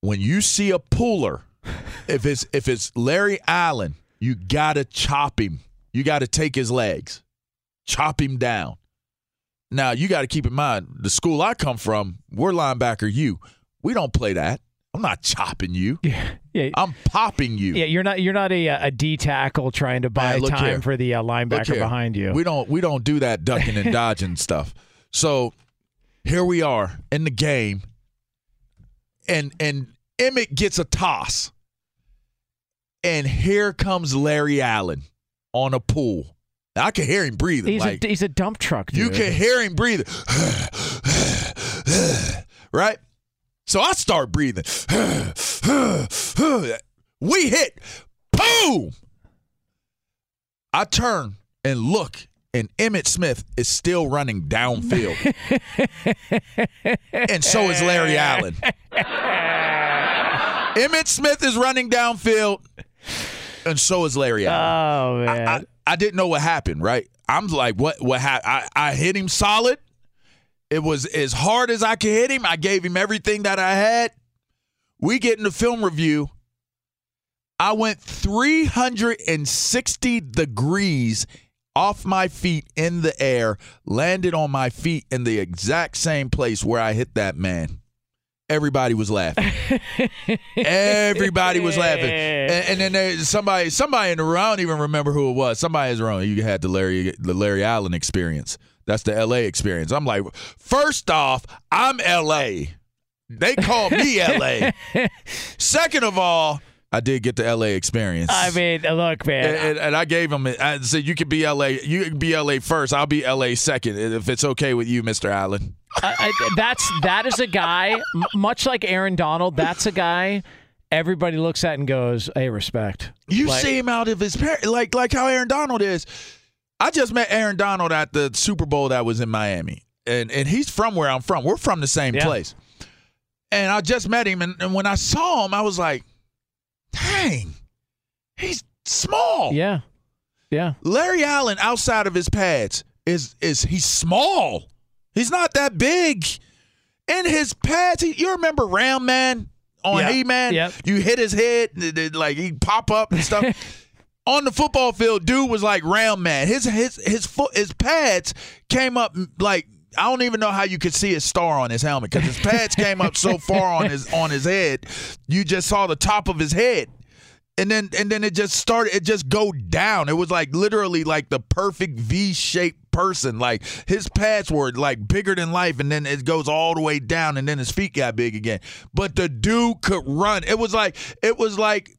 when you see a puller, if it's if it's Larry Allen, you gotta chop him. You gotta take his legs. Chop him down. Now you got to keep in mind the school I come from. We're linebacker. You, we don't play that. I'm not chopping you. Yeah. yeah. I'm popping you. Yeah, you're not you're not a a D tackle trying to buy time here. for the uh, linebacker behind you. We don't we don't do that ducking and dodging stuff. So here we are in the game, and and Emmitt gets a toss, and here comes Larry Allen on a pool. I can hear him breathing. He's like, a he's a dump truck. Dude. You can hear him breathing. right? So I start breathing. we hit. Boom! I turn and look, and Emmitt Smith is still running downfield. and so is Larry Allen. Emmitt Smith is running downfield, and so is Larry Allen. Oh man. I, I, I didn't know what happened, right? I'm like, what what happened? I, I hit him solid. It was as hard as I could hit him. I gave him everything that I had. We get in the film review. I went 360 degrees off my feet in the air, landed on my feet in the exact same place where I hit that man. Everybody was laughing. Everybody was laughing, and, and then there, somebody, somebody in the room. I don't even remember who it was. Somebody is wrong. You had the Larry, the Larry Allen experience. That's the L.A. experience. I'm like, first off, I'm L.A. They call me L.A. Second of all, I did get the L.A. experience. I mean, look, man. And, and, and I gave him. I said, "You could be L.A. You can be L.A. first. I'll be L.A. second, if it's okay with you, Mister Allen." I, that's that is a guy, much like Aaron Donald. That's a guy everybody looks at and goes, "Hey, respect." You Like- see him out of his par- like like how Aaron Donald is. I just met Aaron Donald at the Super Bowl that was in Miami, and and he's from where I'm from. We're from the same Yeah. place, and I just met him, and, and when I saw him, I was like, "Dang, he's small." Yeah, yeah. Larry Allen, outside of his pads, is is he's small. He's not that big. In his pads, he, you remember Ram Man on Yeah. He Man? Yep. You hit his head, like he pop up and stuff. on the football field, dude was like Ram Man. His his his foot his pads came up like I don't even know how you could see his star on his helmet because his pads came up so far on his on his head, you just saw the top of his head and then and then it just started it just go down. It was like literally like the perfect v-shaped person. Like his pads were like bigger than life and then it goes all the way down and then his feet got big again. But the dude could run. It was like it was like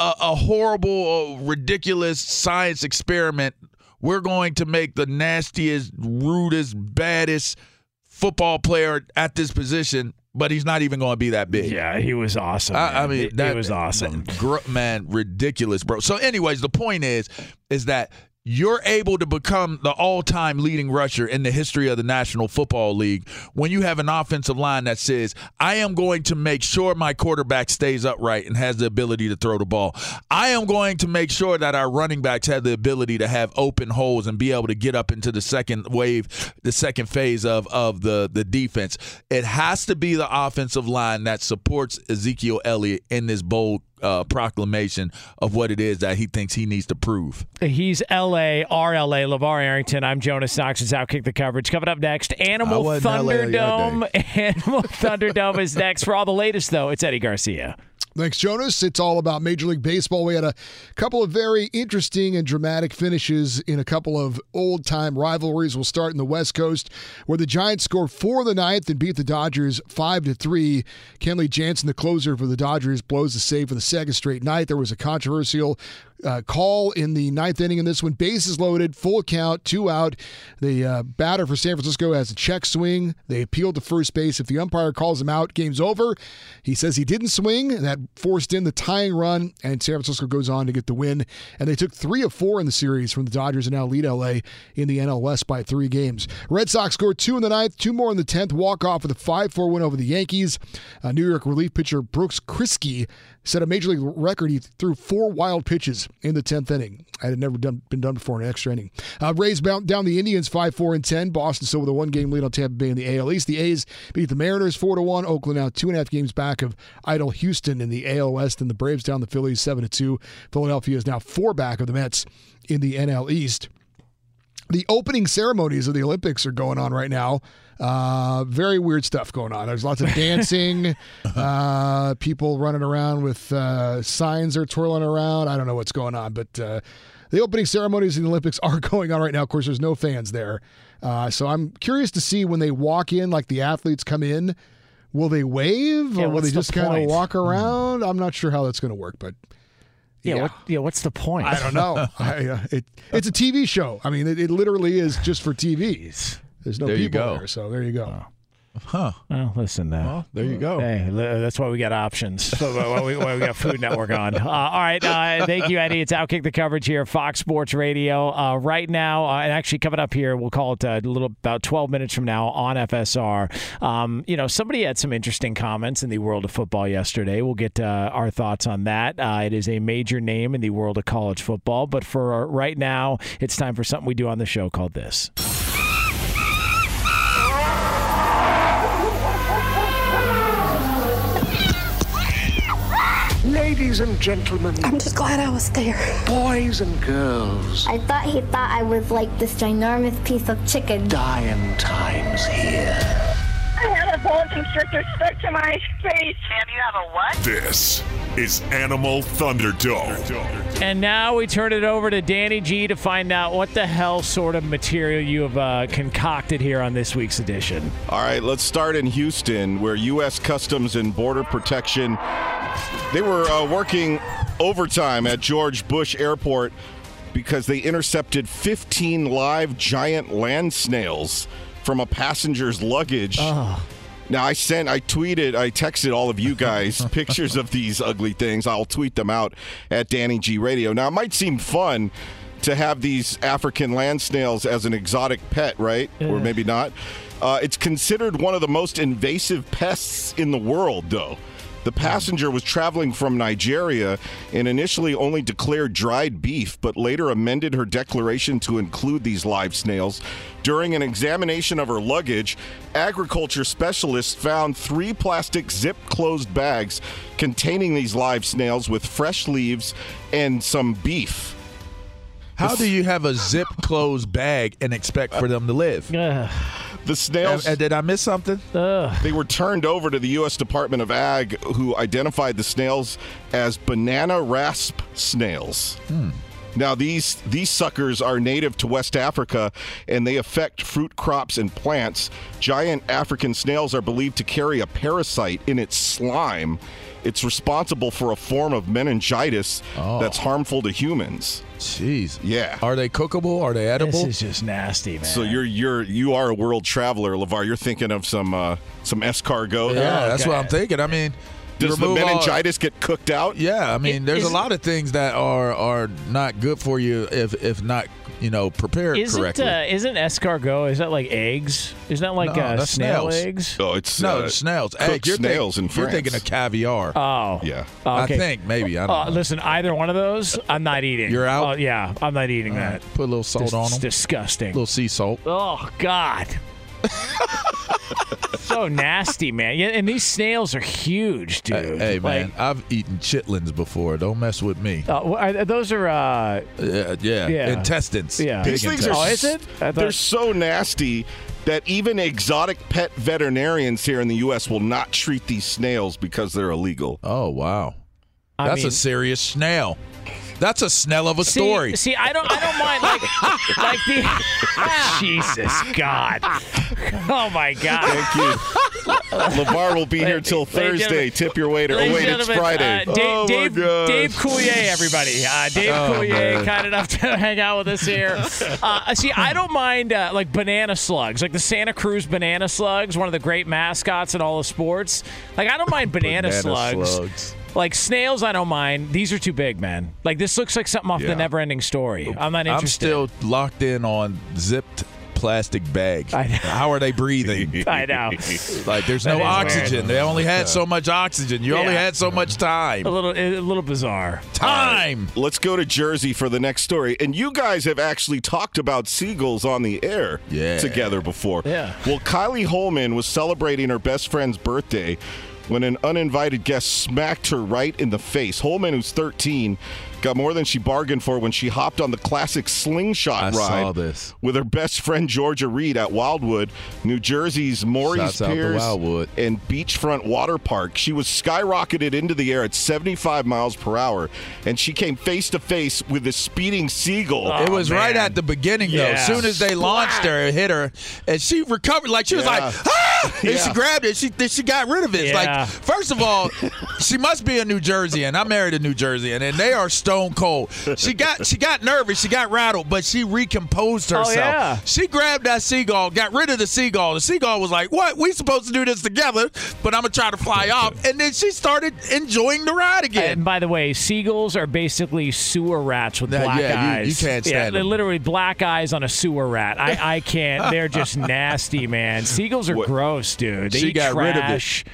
a, a horrible uh, ridiculous science experiment. We're going to make the nastiest rudest baddest football player at this position but he's not even going to be that big Yeah, he was awesome. I, I mean, He- he that was awesome. man, ridiculous, bro. So, anyways, the point is, is that you're able to become the all-time leading rusher in the history of the National Football League when you have an offensive line that says, "I am going to make sure my quarterback stays upright and has the ability to throw the ball. I am going to make sure that our running backs have the ability to have open holes and be able to get up into the second wave, the second phase of of the the defense. It has to be the offensive line that supports Ezekiel Elliott in this bold uh, proclamation of what it is that he thinks he needs to prove. He's LA, RLA, LeVar Arrington. I'm Jonas Knox. It's Outkick the coverage. Coming up next, Animal wasn't LA that day. Thunderdome. Animal Thunderdome is next. For all the latest, though, it's Eddie Garcia. Thanks, Jonas. It's all about Major League Baseball. We had a couple of very interesting and dramatic finishes in a couple of old time rivalries. We'll start in the West Coast, where the Giants scored four in the ninth and beat the Dodgers five to three. Kenley Jansen, the closer for the Dodgers, blows the save for the second straight night. There was a controversial uh, call in the ninth inning in this one. Bases loaded, full count, two out. The uh, batter for San Francisco has a check swing. They appeal to first base. If the umpire calls him out, game's over. He says he didn't swing, that forced in the tying run, and San Francisco goes on to get the win. And they took three of four in the series from the Dodgers and now lead LA in the NL West by three games. Red Sox scored two in the ninth, two more in the tenth, walk off with a 5 4 win over the Yankees. Uh, New York relief pitcher Brooks Kriske set a major league record. He threw four wild pitches in the 10th inning. That had never done, been done before in an extra inning. Uh, Rays bound down the Indians 5 4 and 10. Boston still with a one game lead on Tampa Bay in the AL East. The A's beat the Mariners 4 1. Oakland now two and a half games back of idle Houston in the AL West. And the Braves down the Phillies 7 2. Philadelphia is now four back of the Mets in the NL East. The opening ceremonies of the Olympics are going on right now. Uh, very weird stuff going on. There's lots of dancing, uh, people running around with uh, signs are twirling around. I don't know what's going on, but uh, the opening ceremonies in the Olympics are going on right now. Of course, there's no fans there, uh, so I'm curious to see when they walk in, like the athletes come in. Will they wave Yeah, or will what's they the just kind of walk around? I'm not sure how that's going to work, but Yeah, What, yeah. What's the point? I don't know. I, uh, it, it's a TV show. I mean, it, it literally is just for TV. There's no There you people go. there, so there you go. Huh. Well, listen. Uh, Well, there you go. Hey, that's why we got options. So why we, why we got Food Network on. Uh, all right. Uh, thank you, Eddie. It's Outkick the coverage here, Fox Sports Radio. Uh, right now, uh, and actually coming up here, we'll call it uh, a little about 12 minutes from now on FSR. Um, you know, somebody had some interesting comments in the world of football yesterday. We'll get uh, our thoughts on that. Uh, it is a major name in the world of college football, but for right now, it's time for something we do on the show called this. Ladies and gentlemen. I'm just glad I was there. Boys and girls. I thought he thought I was like this ginormous piece of chicken. Dying times here. I have a bolt constrictor stuck to my face. And you have a what? This is Animal Thunderdome. And now we turn it over to Danny G to find out what the hell sort of material you have uh, concocted here on this week's edition. All right, let's start in Houston, where U.S. Customs and Border Protection they were uh, working overtime at George Bush Airport because they intercepted 15 live giant land snails from a passenger's luggage. Oh. Now I sent, I tweeted, I texted all of you guys pictures of these ugly things. I'll tweet them out at Danny G Radio. Now it might seem fun to have these African land snails as an exotic pet, right? Or maybe not. Uh, it's considered one of the most invasive pests in the world, though. The passenger was traveling from Nigeria and initially only declared dried beef, but later amended her declaration to include these live snails. During an examination of her luggage, agriculture specialists found three plastic zip closed bags containing these live snails with fresh leaves and some beef. How do you have a zip closed bag and expect for them to live? The snails. And, did I miss something? They were turned over to the U.S. Department of Ag, who identified the snails as banana rasp snails. Hmm. Now these these suckers are native to West Africa and they affect fruit crops and plants. Giant African snails are believed to carry a parasite in its slime. It's responsible for a form of meningitis that's harmful to humans. Jeez. Yeah. Are they cookable? Are they edible? This is just nasty, man. So you're you're you are a world traveler, Levar. You're thinking of some uh, some escargot. Yeah, that's what I'm thinking. I mean, you Does the remove all- meningitis get cooked out? Yeah, I mean, there's Is- a lot of things that are are not good for you if if not you know prepared Isn't correctly. uh, isn't escargot? Is that like eggs? Isn't that like No, uh, snail snails. eggs? Oh, it's no, uh, snails. cooked Hey, you're snails think- in You're France. thinking of caviar. Oh, yeah. I okay. think maybe. I don't Uh, know. listen, either one of those, I'm not eating. You're out? Oh, yeah, I'm not eating All that. right, Put a little salt This on is them. disgusting. A little sea salt. Oh God. so nasty, man. Yeah, and these snails are huge, dude. Hey, Like, man, I've eaten chitlins before. Don't mess with me. uh, wh- are, those are uh, Yeah, yeah. Yeah. Intestines. Yeah. Big These things are. Oh, is it? I they're so nasty that even exotic pet veterinarians here in the U.S. will not treat these snails because they're illegal. Oh wow, I that's mean- a serious snail. That's a snell of a see, story. See, I don't, I don't mind like, like the Jesus God. Oh my God. Thank you. LeVar will be here till Thursday. Tip your waiter. Oh, wait, it's Friday. Uh, Dave, oh, my Dave, gosh. Dave Coulier, everybody. Uh, Dave Oh, Coulier, man. kind enough to hang out with us here. Uh, see, I don't mind uh, like banana slugs, like the Santa Cruz banana slugs, one of the great mascots in all of sports. Like, I don't mind banana, Banana slugs. slugs. Like snails, I don't mind. These are too big, man. Like this looks like something off Yeah. the Never-Ending Story. I'm not interested. I'm still locked in on zipped plastic bags. How are they breathing? I know. Like there's That no oxygen. weird. They only had so much oxygen. You only had so much time. a little, a little bizarre. Time. Let's go to Jersey for the next story. And you guys have actually talked about seagulls on the air Yeah. together before. Yeah. Well, Kylie Holman was celebrating her best friend's birthday when an uninvited guest smacked her right in the face. Holman, who's 13, got more than she bargained for when she hopped on the classic slingshot I ride saw this. with her best friend Georgia Reed at Wildwood, New Jersey's Morey's Shouts Piers Wildwood. and Beachfront Water Park. She was skyrocketed into the air at 75 miles per hour, and she came face to face with a speeding seagull. it was Oh, right at the beginning though. As soon as they launched her, it hit her, and she recovered. Like she was Yeah. like, ah! and Yeah. she grabbed it. She she got rid of it. Yeah. Like first of all, she must be a New Jersey, and I'm married to New Jersey, and they are stone cold. She got she got nervous. She got rattled, but she recomposed Oh, herself. yeah. She grabbed that seagull, got rid of the seagull. The seagull was like, "What? We supposed to do this together?" But I'm gonna try to fly off, and then she started enjoying the ride again. And by the way, seagulls are basically sewer rats with Yeah, black yeah, you- eyes. you can't Yeah, stand they're them. literally black eyes on a sewer rat. I, I can't. They're just nasty, man. Seagulls are What- gross, dude. They She got rid of it. trash.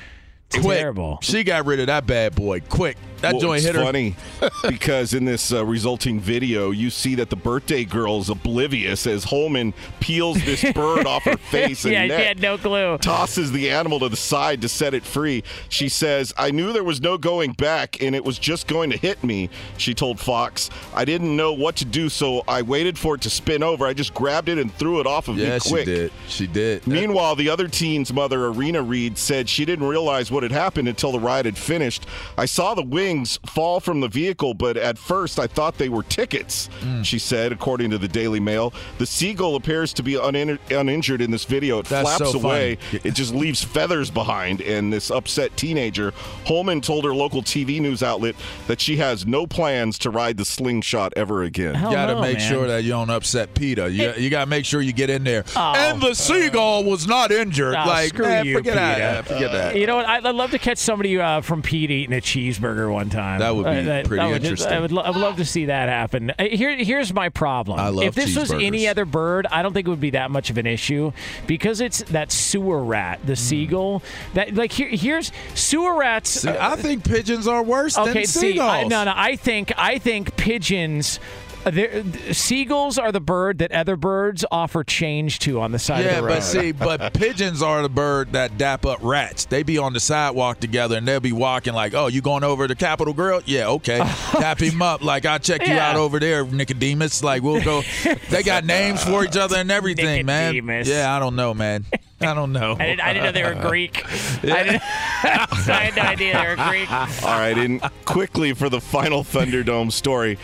Quick. terrible. She got rid of that bad boy quick. That Well, joint hit her. funny because in this uh, resulting video, you see that the birthday girl is oblivious as Holman peels this bird off her face and yeah, neck. she had no clue. tosses the animal to the side to set it free. She says, I knew there was no going back and it was just going to hit me, she told Fox. I didn't know what to do, so I waited for it to spin over. I just grabbed it and threw it off of Yeah, me quick." she did. She did. Meanwhile, the other teen's mother, Arena Reed, said she didn't realize what what had happened until the ride had finished. I saw the wings fall from the vehicle, but at first I thought they were tickets, she said, according to the Daily Mail. The seagull appears to be unin- uninjured in this video. It That's flaps so away, it just leaves feathers behind. And this upset teenager, Holman told her local TV news outlet that she has no plans to ride the slingshot ever again. You got to make sure that you don't upset PETA. You, you got to make sure you get in there. and the seagull was not injured. Oh, like, screw man, you, forget PETA. that. Forget that. You know what? I'd, I'd love to catch somebody uh, from Pete eating a cheeseburger one time. That would be Uh, pretty would just- interesting. I would, lo- I would love to see that happen. Uh, Here, here's my problem. I love if this was any other bird, I don't think it would be that much of an issue because it's that sewer rat, Mm. the seagull. That like here, here's sewer rats. See, I think pigeons are worse okay, than see, seagulls. I, no, no, I think I think pigeons. Uh, they're- Seagulls are the bird that other birds offer change to on the side Yeah, of the road. but see, but pigeons are the bird that dap up rats. They be on the sidewalk together and they'll be walking like, "Oh, you going over to Capitol Grill? Yeah, okay." Tap him up like, "I'll check you out over there, Nicodemus." Like, we'll go. they got names for each other and everything, man. Yeah, I don't know, man. I don't know. I didn't, I didn't know they were Greek. I, didn't, I had no idea they were Greek. All right, and quickly for the final Thunderdome story.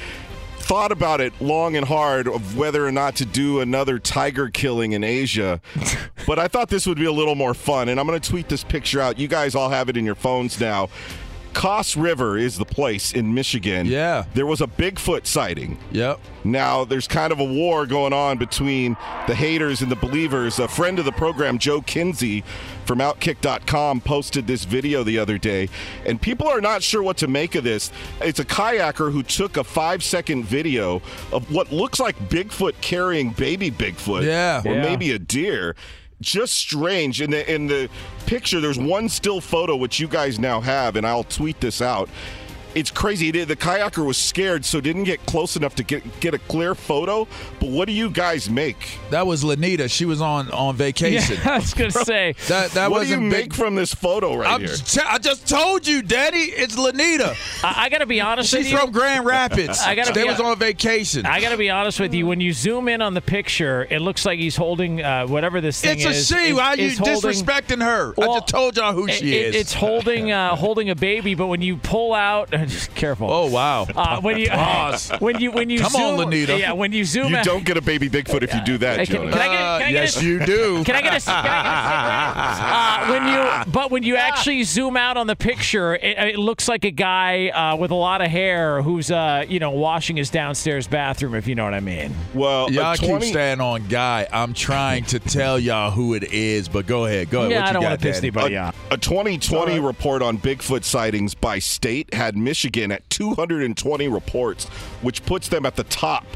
Thought about it long and hard of whether or not to do another tiger killing in Asia, but I thought this would be a little more fun. And I'm going to tweet this picture out. You guys all have it in your phones now. Cass River is the place in Michigan. Yeah. There was a Bigfoot sighting. Yep. Now, there's kind of a war going on between the haters and the believers. A friend of the program, Joe Kinsey from Outkick.com, posted this video the other day, and people are not sure what to make of this. It's a kayaker who took a five second video of what looks like Bigfoot carrying baby Bigfoot. Yeah. Or Yeah. maybe a deer. Just strange. In the in the picture, there's one still photo which you guys now have, and I'll tweet this out. It's crazy. The the kayaker was scared, so didn't get close enough to get get a clear photo. But what do you guys make? That was Lanita. She was on on vacation. Yeah, I was gonna say that. That what do wasn't you big- make from this photo right I'm here? t- I just told you, Daddy. It's Lanita. I, I got to be honest She's with you. She's from Grand Rapids. I gotta they be- was on vacation. I got to be honest with you. When you zoom in on the picture, it looks like he's holding uh, whatever this thing is. It's a is. she. is- Why are you holding- disrespecting her? I just told y'all who she it- is. It's holding uh, holding a baby, but when you pull out, just careful. Oh wow! Uh, when you Pause. when you when you Come zoom, on, Lanita. Yeah, when you zoom You out, don't get a baby Bigfoot if you do that, Hey, can- Jonas. can I get- can I get yes, a- you do. Can I get a? Can I get a uh, when you, but when you actually zoom out on the picture, it, it looks like a guy uh, with a lot of hair who's, uh, you know, washing his downstairs bathroom. If you know what I mean. Well, Y'all a keep 20 staying on guy. I'm trying to tell y'all who it is, but go ahead. Go ahead. Yeah, what I you don't wanna piss anybody a, off. a 2020 report on Bigfoot sightings by state had Michigan at 220 reports, which puts them at the top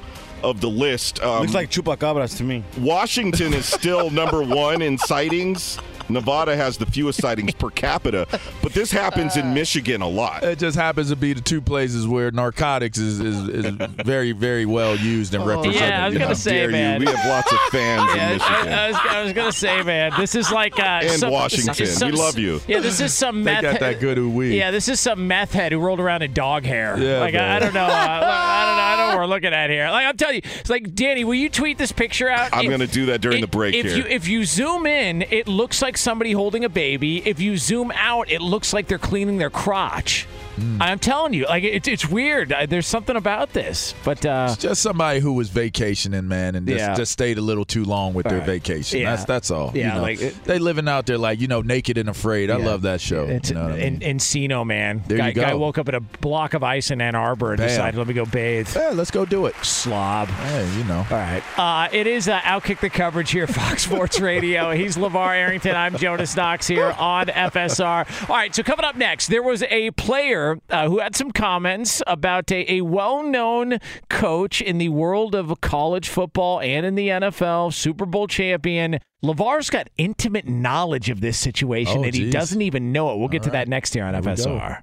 of the list. Um, Looks like chupacabras to me. Washington is still number one in sightings. Nevada has the fewest sightings per capita, but this happens in Michigan a lot. It just happens to be the two places where narcotics is, is, is very, very well used and represented. Oh, Yeah, I was gonna say, Dare you. man. We have lots of fans Yeah, in Michigan. I, I was, I was gonna say, man, this is like uh, And some, Washington. some- We love you. Yeah, this is some They meth. got that good ooh-wee. Yeah, this is some meth head who rolled around in dog hair. Yeah, like I, I don't know. Uh, I don't know. I don't know what we're looking at here. Like I'm telling you, it's like Danny. Will you tweet this picture out? I'm going to do that during if- the break if here. you if you zoom in, it looks like somebody holding a baby. If you zoom out, it looks like they're cleaning their crotch. Hmm. I'm telling you, like it's it's weird. There's something about this, but uh, It's just somebody who was vacationing, man, and just, Yeah. just stayed a little too long with their Right. vacation. Yeah. That's that's all. Yeah, you know? like it- they living out there like you know, naked and afraid. I love that show. It's you know mean? Encino, man. There guy, you go. guy woke up in a block of ice in Ann Arbor and Bam. decided, let me go bathe. Yeah, let's go do it. Slob. Hey, you know. All right. Uh, it is uh, Outkick the coverage here, Fox Sports Radio. He's LeVar Arrington. I'm Jonas Knox here on FSR. All right, so coming up next, there was a player uh, who had some comments about a, a well known coach in the world of college football and in the NFL, Super Bowl champion. LeVar's got intimate knowledge of this situation, Oh, and he doesn't even know it. We'll get to that next here on FSR.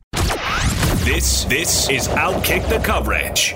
This this is Outkick the coverage.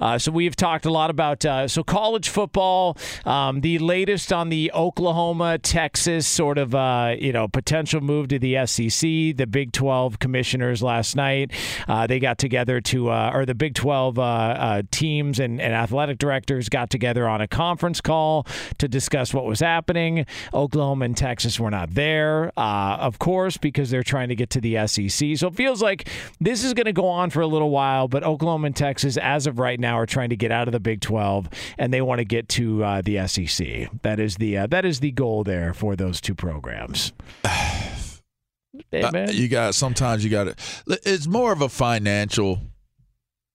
Uh, so we've talked a lot about uh, so college football. Um, the latest on the Oklahoma Texas sort of uh, you know potential move to the SEC. The Big Twelve commissioners last night uh, they got together to uh, or the Big Twelve uh, teams and, and athletic directors got together on a conference call to discuss what was happening. Oklahoma and Texas were not there, of course, because they're trying to get to the SEC. So it feels like this is going to go on for a little while. But Oklahoma and Texas, as of right now now are trying to get out of the Big 12 and they want to get to uh, the SEC. That is the uh, that is the goal there for those two programs. Hey, uh, you got sometimes you got it. It's more of a financial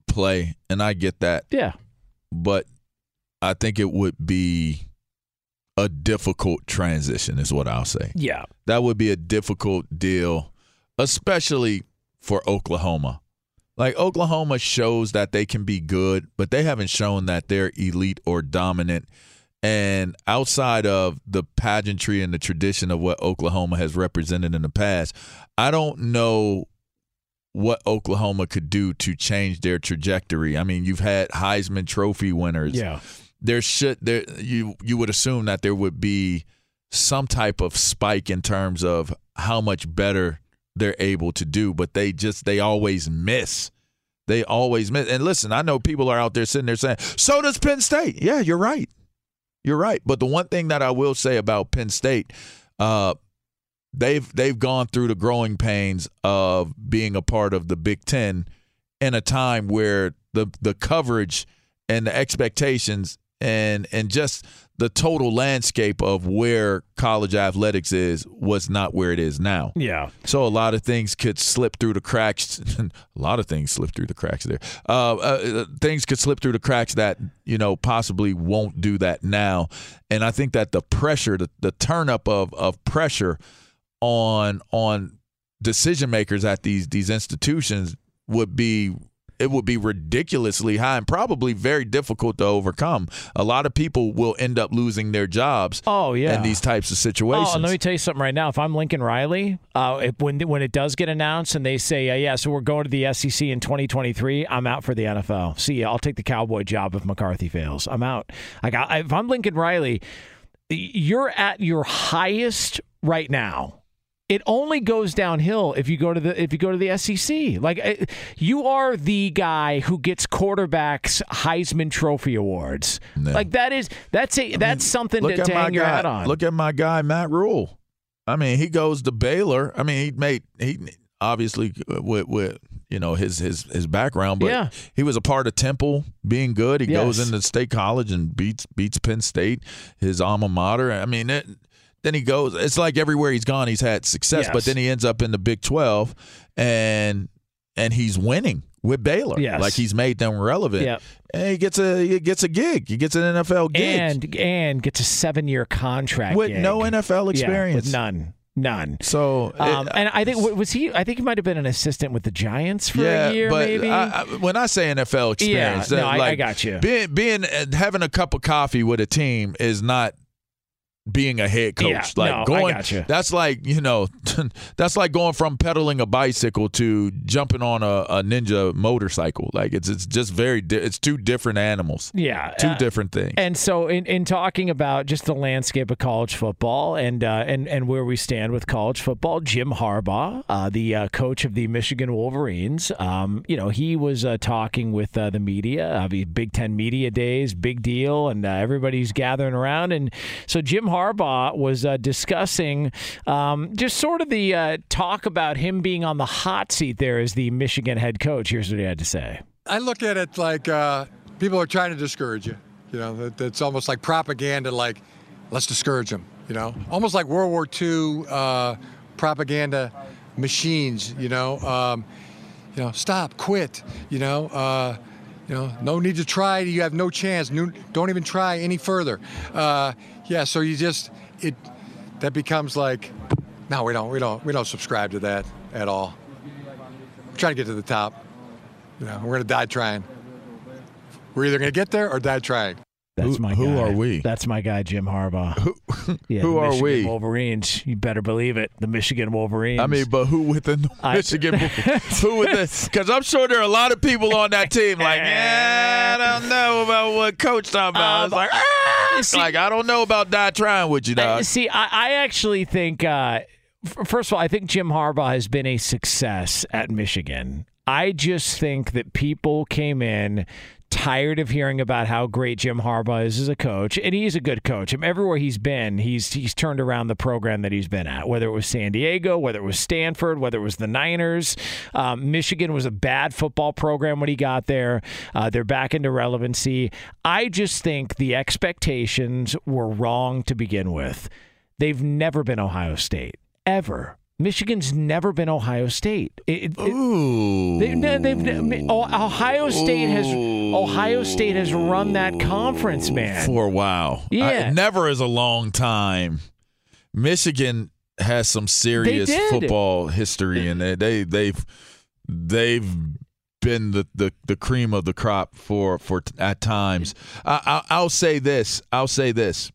play, and I get that. Yeah, but I think it would be a difficult transition, is what I'll say. Yeah, that would be a difficult deal, especially for Oklahoma. Like Oklahoma shows that they can be good, but they haven't shown that they're elite or dominant. And outside of the pageantry and the tradition of what Oklahoma has represented in the past, I don't know what Oklahoma could do to change their trajectory. I mean, you've had Heisman Trophy winners. Yeah. There should there you you would assume that there would be some type of spike in terms of how much better they're able to do, but they just they always miss. They always miss. And listen, I know people are out there sitting there saying, "So does Penn State." Yeah, you're right. You're right. But the one thing that I will say about Penn State, uh, they've they've gone through the growing pains of being a part of the Big Ten in a time where the the coverage and the expectations and and just the total landscape of where college athletics is was not where it is now. Yeah. So a lot of things could slip through the cracks. a lot of things slip through the cracks there. Uh, uh, things could slip through the cracks that you know possibly won't do that now. And I think that the pressure, the, the turn up of of pressure on on decision makers at these these institutions would be it would be ridiculously high and probably very difficult to overcome. A lot of people will end up losing their jobs. Oh yeah, in these types of situations. Oh, let me tell you something right now. If I'm Lincoln Riley, uh, if, when when it does get announced and they say, uh, yeah, so we're going to the SEC in 2023, I'm out for the NFL. See, ya. I'll take the Cowboy job if McCarthy fails. I'm out. I. If I'm Lincoln Riley, you're at your highest right now it only goes downhill if you go to the if you go to the SEC. Like eh, you are the guy who gets quarterbacks Heisman Trophy awards. No. Like that is that's a that's something to, to hang your guy, hat on. Look at my guy Matt Rhule. I mean, he goes to Baylor. I mean, he made he obviously with with you know his his his background, but Yeah. he was a part of Temple being good. He goes into State College and beats beats Penn State, his alma mater. I mean, it, then he goes. It's like everywhere he's gone, he's had success, but then he ends up in the Big Twelve, and and he's winning with Baylor. Yes. like he's made them relevant. Yep. And he gets a he gets a gig. He gets an NFL gig and and gets a seven year contract with gig. no NFL Yeah, experience. with none. None. So, Um, it- and I think was he? I think he might have been an assistant with the Giants for yeah, a year, but maybe. I, I, when I say NFL experience, Yeah, no, that, I- I got you. Being being having a cup of coffee with a team is not being a head coach. Yeah, like no, going, that's like you know, that's like going from pedaling a bicycle to jumping on a, a ninja motorcycle. Like it's it's just very di- it's two different animals. Yeah, two uh, different things. And so, in, in talking about just the landscape of college football and uh, and and where we stand with college football, Jim Harbaugh, uh, the uh, coach of the Michigan Wolverines, um, you know, he was uh, talking with uh, the media, uh, Big Ten media days, big deal, and uh, everybody's gathering around. And so, Jim Harbaugh was uh, discussing um, just sort of the uh, talk about him being on the hot seat there as the Michigan head coach. Here's what he had to say. I look at it like uh, people are trying to discourage you. You know, it's almost like propaganda. Like, let's discourage them. You know, almost like World War II uh, propaganda machines. You know, um, you know, stop, quit. You know, uh, you know, no need to try. You have no chance. No, don't even try any further. Uh, yeah, so you just it that becomes like, no, we don't, we don't, we don't subscribe to that at all. We're trying to get to the top. You know, we're gonna die trying. We're either gonna get there or die trying. That's Who- my who guy. are we? That's my guy, Jim Harbaugh. Yeah, who are Michigan we? Wolverines. You better believe it. The Michigan Wolverines. I mean, but who within the I- Michigan? who with Because I'm sure there are a lot of people on that team like, yeah, I don't know about what coach talking about. Um, like, ah! see- like I don't know about die trying with you, I- dog. see, I, I actually think, uh, first of all, I think Jim Harbaugh has been a success at Michigan. I just think that people came in tired of hearing about how great Jim Harbaugh is as a coach, and he's a good coach. Everywhere he's been, he's he's turned around the program that he's been at. Whether it was San Diego, whether it was Stanford, whether it was the Niners, um, Michigan was a bad football program when he got there. Uh, they're back into relevancy. I just think the expectations were wrong to begin with. They've never been Ohio State ever. Michigan's never been Ohio State. It, it- Ooh. they, they've, they've, oh, Ohio State has Ohio State has run that conference, man. For a while. Yeah. I- never is a long time. Michigan has some serious football history, and they, they they've they've been the, the, the cream of the crop for for at times. I, I, I'll say this. I'll say this.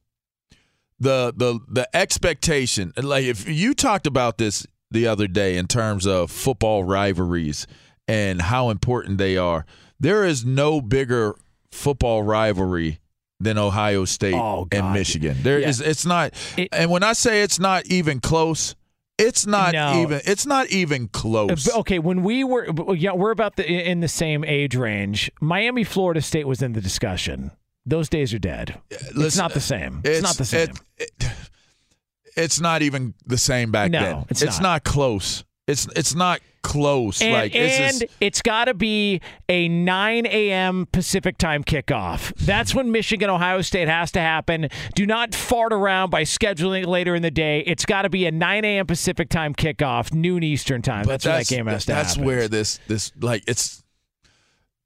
The the the expectation, like if you talked about this the other day in terms of football rivalries and how important they are. There is no bigger football rivalry than Ohio State Oh, and Michigan. There Yeah. is it's not and when I say it's not even close, It's not No. even. It's not even close. Okay, when we were, yeah, we're about the in the same age range. Miami, Florida State was in the discussion. Those days are dead. it's not the same. It's, not the same. it- it- it's not even the same back No, then. it's not. not. close. It's it's not close. and like and just- it's got to be a 9 a.m. Pacific time kickoff. That's when Michigan Ohio State has to happen. Do not fart around by scheduling it later in the day. It's got to be a 9 a.m. Pacific time kickoff, noon Eastern time. But that's, when that game has to that's happen. where this this like it's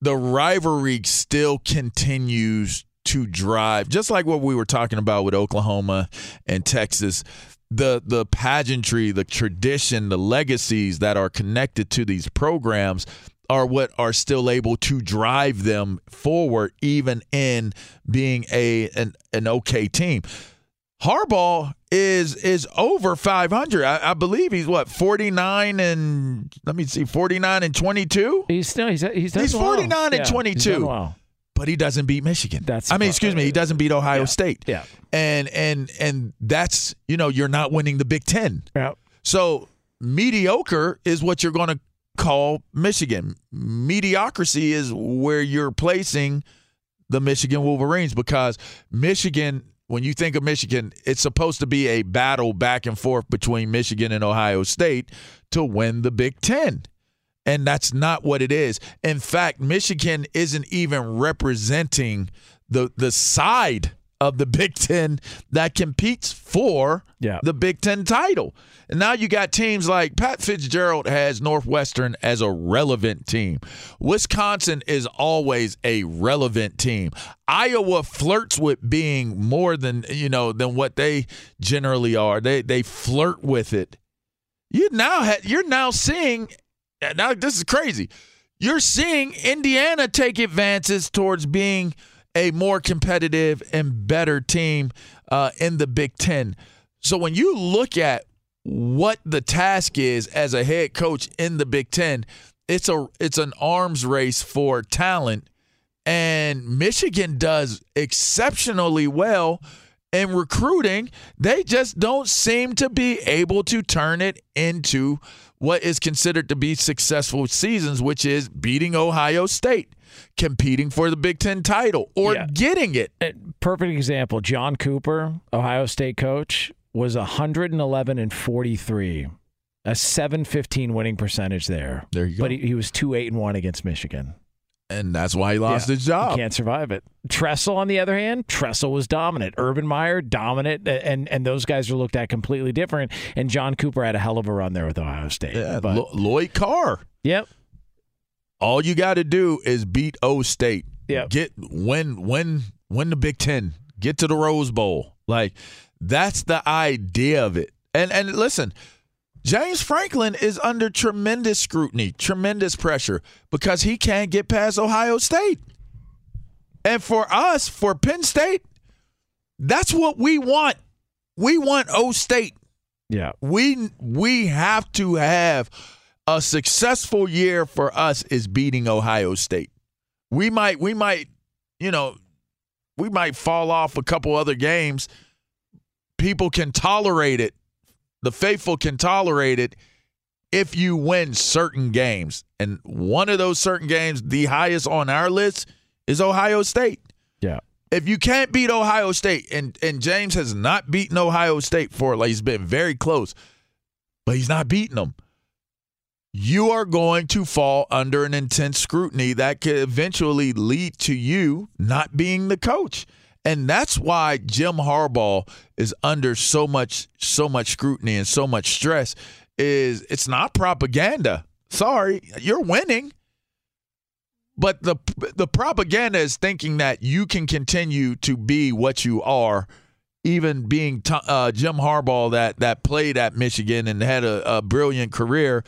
the rivalry still continues to drive just like what we were talking about with Oklahoma and Texas the the pageantry the tradition the legacies that are connected to these programs are what are still able to drive them forward even in being a an, an okay team Harbaugh is is over 500. I, I believe he's what 49 and let me see 49 and 22. He's still he's he's, He's well. 49 Yeah, and he's 22. done well. But he doesn't beat Michigan. That's I mean, excuse me, he doesn't beat Ohio State. Yeah. And and and that's, you know, you're not winning the Big 10. Yeah. So, mediocre is what you're going to call Michigan. Mediocrity is where you're placing the Michigan Wolverines because Michigan, when you think of Michigan, it's supposed to be a battle back and forth between Michigan and Ohio State to win the Big Ten. And that's not what it is. In fact, Michigan isn't even representing the the side of the Big Ten that competes for Yeah. the Big Ten title. And now you got teams like Pat Fitzgerald has Northwestern as a relevant team. Wisconsin is always a relevant team. Iowa flirts with being more than you know than what they generally are. They they flirt with it. You now ha- you're now seeing now this is crazy. You're seeing Indiana take advances towards being a more competitive and better team uh, in the Big Ten. So when you look at what the task is as a head coach in the Big Ten, it's a it's an arms race for talent, and Michigan does exceptionally well in recruiting. They just don't seem to be able to turn it into what is considered to be successful seasons, which is beating Ohio State, competing for the Big Ten title, or Yeah. getting it. Perfect example. John Cooper, Ohio State coach, was 111 and 43, a 715 winning percentage there. There you go. But he, he was 2 8 and 1 against Michigan. And that's why he lost Yeah, his job. You can't survive it. Tressel, on the other hand, Tressel was dominant. Urban Meyer, dominant. And and those guys are looked at completely different. And John Cooper had a hell of a run there with Ohio State. Yeah, But- Lo- Lloyd Carr. Yep. All you got to do is beat O State. Yep. Get win win win the Big Ten. Get to the Rose Bowl. Like that's the idea of it. And and listen, James Franklin is under tremendous scrutiny, tremendous pressure because he can't get past Ohio State. And for us, for Penn State, that's what we want. We want O State. Yeah. We we have to have a successful year for us is beating Ohio State. We might we might, you know, we might fall off a couple other games. People can tolerate it. The faithful can tolerate it if you win certain games. And one of those certain games, the highest on our list, is Ohio State. Yeah. If you can't beat Ohio State, and and James has not beaten Ohio State for like he's been very close, but he's not beating them. You are going to fall under an intense scrutiny that could eventually lead to you not being the coach. And that's why Jim Harbaugh is under so much so much scrutiny and so much stress is it's not propaganda. Sorry, you're winning. But the the propaganda is thinking that you can continue to be what you are, even being uh, Jim Harbaugh that that played at Michigan and had a, a brilliant career,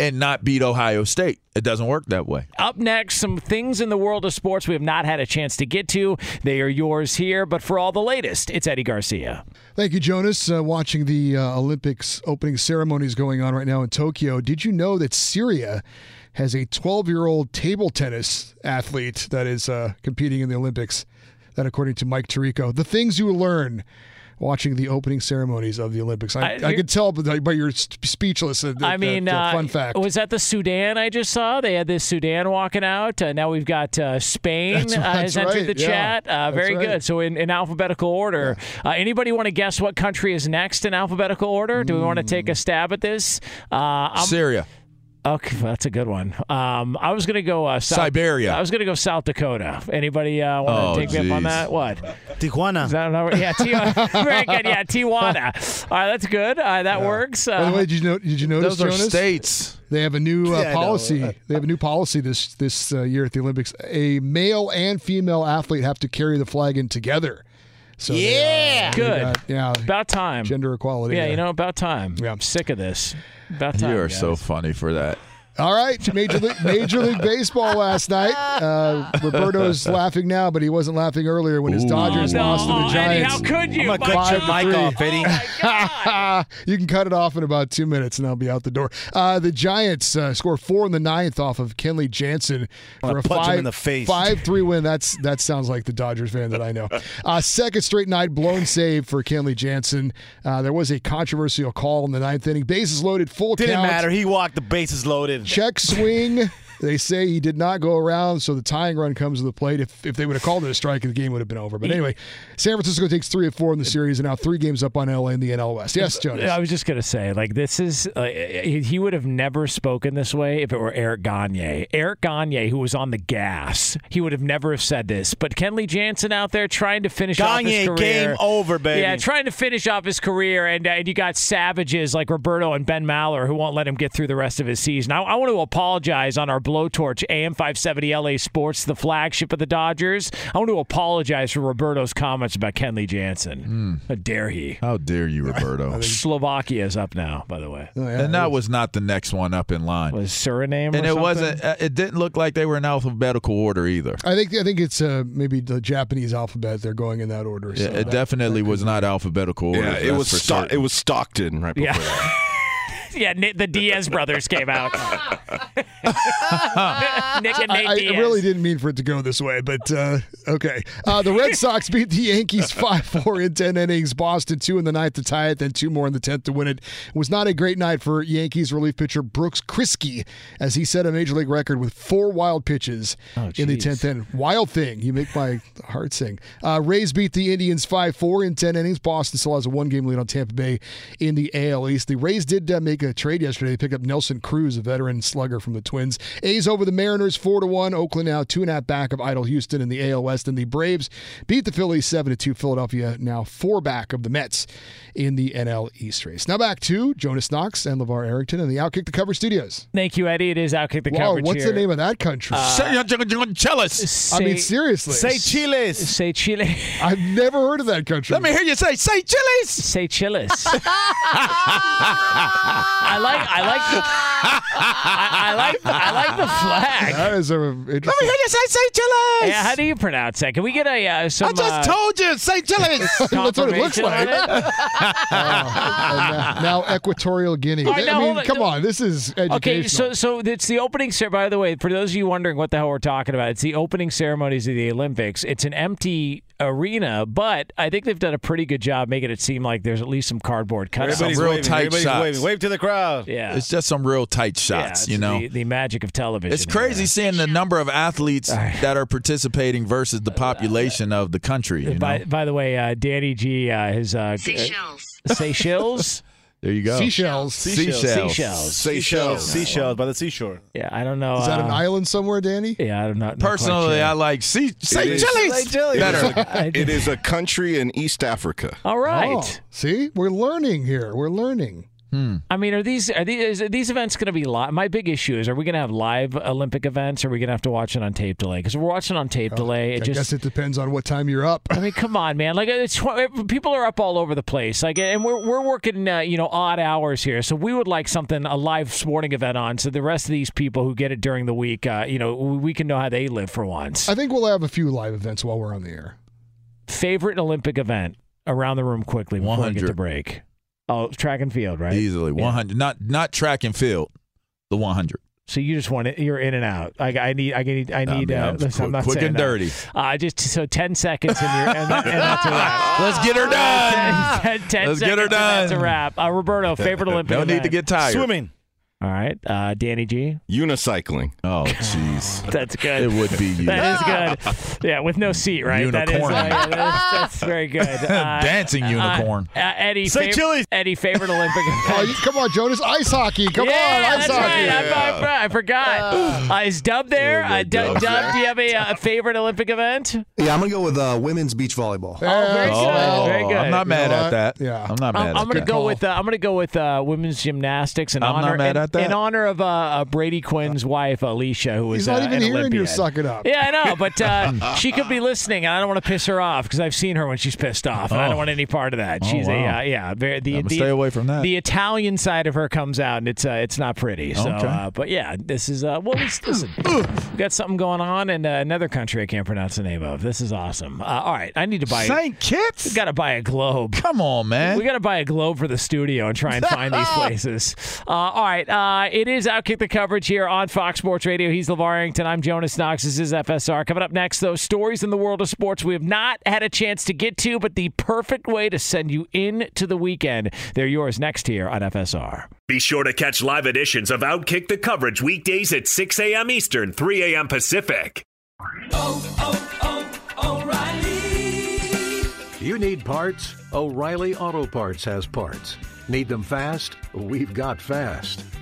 and not beat Ohio State. It doesn't work that way. Up next, some things in the world of sports we have not had a chance to get to. They are yours here, but for all the latest, it's Eddie Garcia. Thank you, Jonas. Uh, watching the uh, Olympics opening ceremonies going on right now in Tokyo, did you know that Syria has a 12 year old table tennis athlete that is uh, competing in the Olympics? That, according to Mike Tirico, the things you learn watching the opening ceremonies of the Olympics. I, I- I, could tell, by but you're speechless. uh, I mean, that, uh, fun fact. was that the Sudan I just saw? They had this Sudan walking out. Uh, now we've got uh, Spain That's- uh, has that's entered right, the yeah. chat. Uh, very right. good. So in, in alphabetical order. Uh, anybody want to guess what country is next in alphabetical order? Do we want to take a stab at this? Uh, I'm- Syria. Okay, that's a good one. Um, I was gonna go uh, South, Siberia. I was gonna go South Dakota. Anybody uh, want Oh, to take me up on that? What? Tijuana. Is that not- yeah, Ti- very good. Yeah, Tijuana. All right, that's good. Uh, that works. Uh, By the way, did you know? Did you notice Those are Jonas? states. They have a new uh, Yeah, policy. They have a new policy this this uh, year at the Olympics. A male and female athlete have to carry the flag in together. So they, uh, Yeah. Good. got- yeah. about time. Gender equality. yeah, there. you know, about time. Yeah. I'm sick of this. About time. You are guys. so funny for that. All right, Major League, Major League Baseball last night. Uh, Roberto's laughing now, but he wasn't laughing earlier when his Ooh. Dodgers Oh, no. lost to the Oh, Eddie, Giants. how could you? I'm gonna cut your mic three. off, Eddie. you can cut it off in about two minutes, and I'll be out the door. Uh, the Giants uh, score four in the ninth off of Kenley Jansen for a punch five in the face. five three win. That's that sounds like the Dodgers fan that I know. Uh, second straight night blown save for Kenley Jansen. Uh, there was a controversial call in the ninth inning. Bases loaded, full Didn't count. matter. He walked the bases loaded. Check swing. They say he did not go around, so the tying run comes to the plate. If, if they would have called it a strike, the game would have been over. But anyway, San Francisco takes three of four in the series and now three games up on LA in the NL West. Yes, Jonas. I was just gonna say, like, this is uh, he he would have never spoken this way if it were Eric Gagne. Eric Gagne, who was on the gas, he would have never have said this. But Kenley Jansen out there trying to finish off his Gagne, career. game over, baby. Yeah, trying to finish off his career, and, uh, and you got savages like Roberto and Ben Maller who won't let him get through the rest of his season. I, I want to apologize on our blowtorch AM 570 LA Sports, the flagship of the Dodgers. I want to apologize for Roberto's comments about Kenley Jansen. How dare he? How dare you, Roberto? Slovakia is up now, by the way. Oh, yeah, and that was not the next one up in line. Was Suriname? or and it something? wasn't. Uh, it didn't look like they were in alphabetical order either. I think I think it's uh, maybe the Japanese alphabet. They're going in that order. Yeah, it that- definitely was not alphabetical order. Yeah, it was for Sto- it was Stockton right before Yeah. that. yeah, the Diaz brothers came out. Nick and Nate I, I Diaz. really didn't mean for it to go this way, but uh, okay. Uh, the Red Sox beat the Yankees 5 4 in 10 innings. Boston, two in the ninth to tie it, then two more in the 10th to win it. It was not a great night for Yankees relief pitcher Brooks Kriske as he set a major league record with four wild pitches Oh, in the 10th inning. Wild thing. You make my heart sing. Uh, Rays beat the Indians 5 4 in 10 innings. Boston still has a one game lead on Tampa Bay in the AL East. The Rays did uh, make a trade yesterday. They picked up Nelson Cruz, a veteran slugger from the Twins. A's over the Mariners 4 to 1. Oakland now two and a half back of Idle Houston in the AL West. And the Braves beat the Phillies 7 to 2. Philadelphia now four back of the Mets in the NL East race. Now back to Jonas Knox and LeVar Arrington in the Outkick the Cover studios. Thank you, Eddie. It is Outkick the Whoa, coverage what's here. the name of that country? Uh, uh, Jealous. I mean, seriously. Say chiles. Say Chile. I've never heard of that country. Let me hear you say, "Say Chiles. Say Chilis. I like. I like the. I, I like. The, I like the flag. That is a Let me hear you say, St. Chili's." Yeah, how do you pronounce that? Can we get a uh, some? I just uh, told you, St. Chili's. That's what it looks like. on it? now, now Equatorial Guinea. All right, now, I mean, on. come on, this is educational. Okay, so so it's the opening. ceremony. By the way, for those of you wondering what the hell we're talking about, it's the opening ceremonies of the Olympics. It's an empty arena, but I think they've done a pretty good job making it seem like there's at least some cardboard cutouts. Some real waving. tight Everybody's shots. waving. Wave to the crowd. Yeah, It's just some real tight shots, it's you know. the, the magic of television. It's crazy here. seeing the number of athletes that are participating versus the population of the country. You know? By, by the way, uh, Danny G, uh, his uh, Seychelles. Uh, Seychelles. There you go. Seashells. Seashells. Seashells. Seashells. Seashells by the seashore. Yeah, I don't know. Is that an uh, island somewhere, Danny? Yeah, I don't know. Personally, sure. I like see, say is- Chili's. Say Chili's. Better. It is a country in East Africa. All right. Oh, see, we're learning here. We're learning. I mean, are these are these are these events going to be live? My big issue is: Are we going to have live Olympic events? Or are we going to have to watch it on tape delay? Because we're watching on tape delay. It I just guess it depends on what time you're up. I mean, come on, man! Like, it's people are up all over the place. Like, and we're we're working, uh, you know, odd hours here. So we would like something a live sporting event on, so the rest of these people who get it during the week, uh, you know, we can know how they live for once. I think we'll have a few live events while we're on the air. Favorite Olympic event around the room quickly before we get to 100. break. Oh, track and field, right? Easily Yeah. 100. Not not track and field. The 100. So you just want it. You're in and out. I, I need. I need. I need. mean, uh, I'm listen, I'm quick- not quick and that. dirty. Uh, just so ten seconds and you're and, that, and that's a wrap. Let's get her done. 10, 10 Let's get her seconds and That's a wrap. Uh, Roberto, favorite Olympic. No need to get tired. Swimming. All right, uh, Danny G. Unicycling. Oh, jeez. That's good. It would be you. That is good. Yeah, with no seat, right? That is, uh, Unicorn. yeah, that is- that's very good. Uh, Dancing unicorn. Uh, uh, Eddie, Say fav- Chili's. Eddie, favorite Olympic Oh, event. you- come on, Jonas. Ice hockey. Come yeah, on, ice that's hockey. right. I, I, I forgot. Uh, is Dub there? Uh, Dub, Dub's Dub, do you have a, uh, favorite Olympic event? Yeah, I'm gonna go with uh, women's beach volleyball. Oh, very Oh, good. Very good. I'm not mad know at that. Yeah. I'm not mad I'm, at I'm gonna that. go with uh, I'm gonna go with uh, women's gymnastics in I'm not honor mad in, at that. in honor of uh, uh, Brady Quinn's wife Alicia, who was He's not uh, even an here and you're Olympian. sucking up. Yeah, I know, but uh, she could be listening, and I don't want to piss her off because I've seen her when she's pissed off, and I Oh. don't want any part of that. Oh, She's wow. a uh, yeah, very, the the, stay away from that. The Italian side of her comes out, and it's uh, it's not pretty. So, Okay. uh, but yeah, this is uh, well, listen, we got something going on in uh, another country I can't pronounce the name of. This is awesome. Uh, all right, I need to buy. Saint Kitts. Got to buy a globe. Come on, man. We got to buy a globe for the studio and try and find these places. Uh, all right. Uh, it is Outkick the coverage here on Fox Sports Radio. He's LeVar Arrington. I'm Jonas Knox. This is FSR. Coming up next, those stories in the world of sports we have not had a chance to get to, but the perfect way to send you into the weekend. They're yours next here on FSR. Be sure to catch live editions of Outkick the coverage weekdays at 6 a.m. Eastern, 3 a.m. Pacific. Oh, oh, oh, O'Reilly. You need parts? O'Reilly Auto Parts has parts. Need them fast? We've got fast.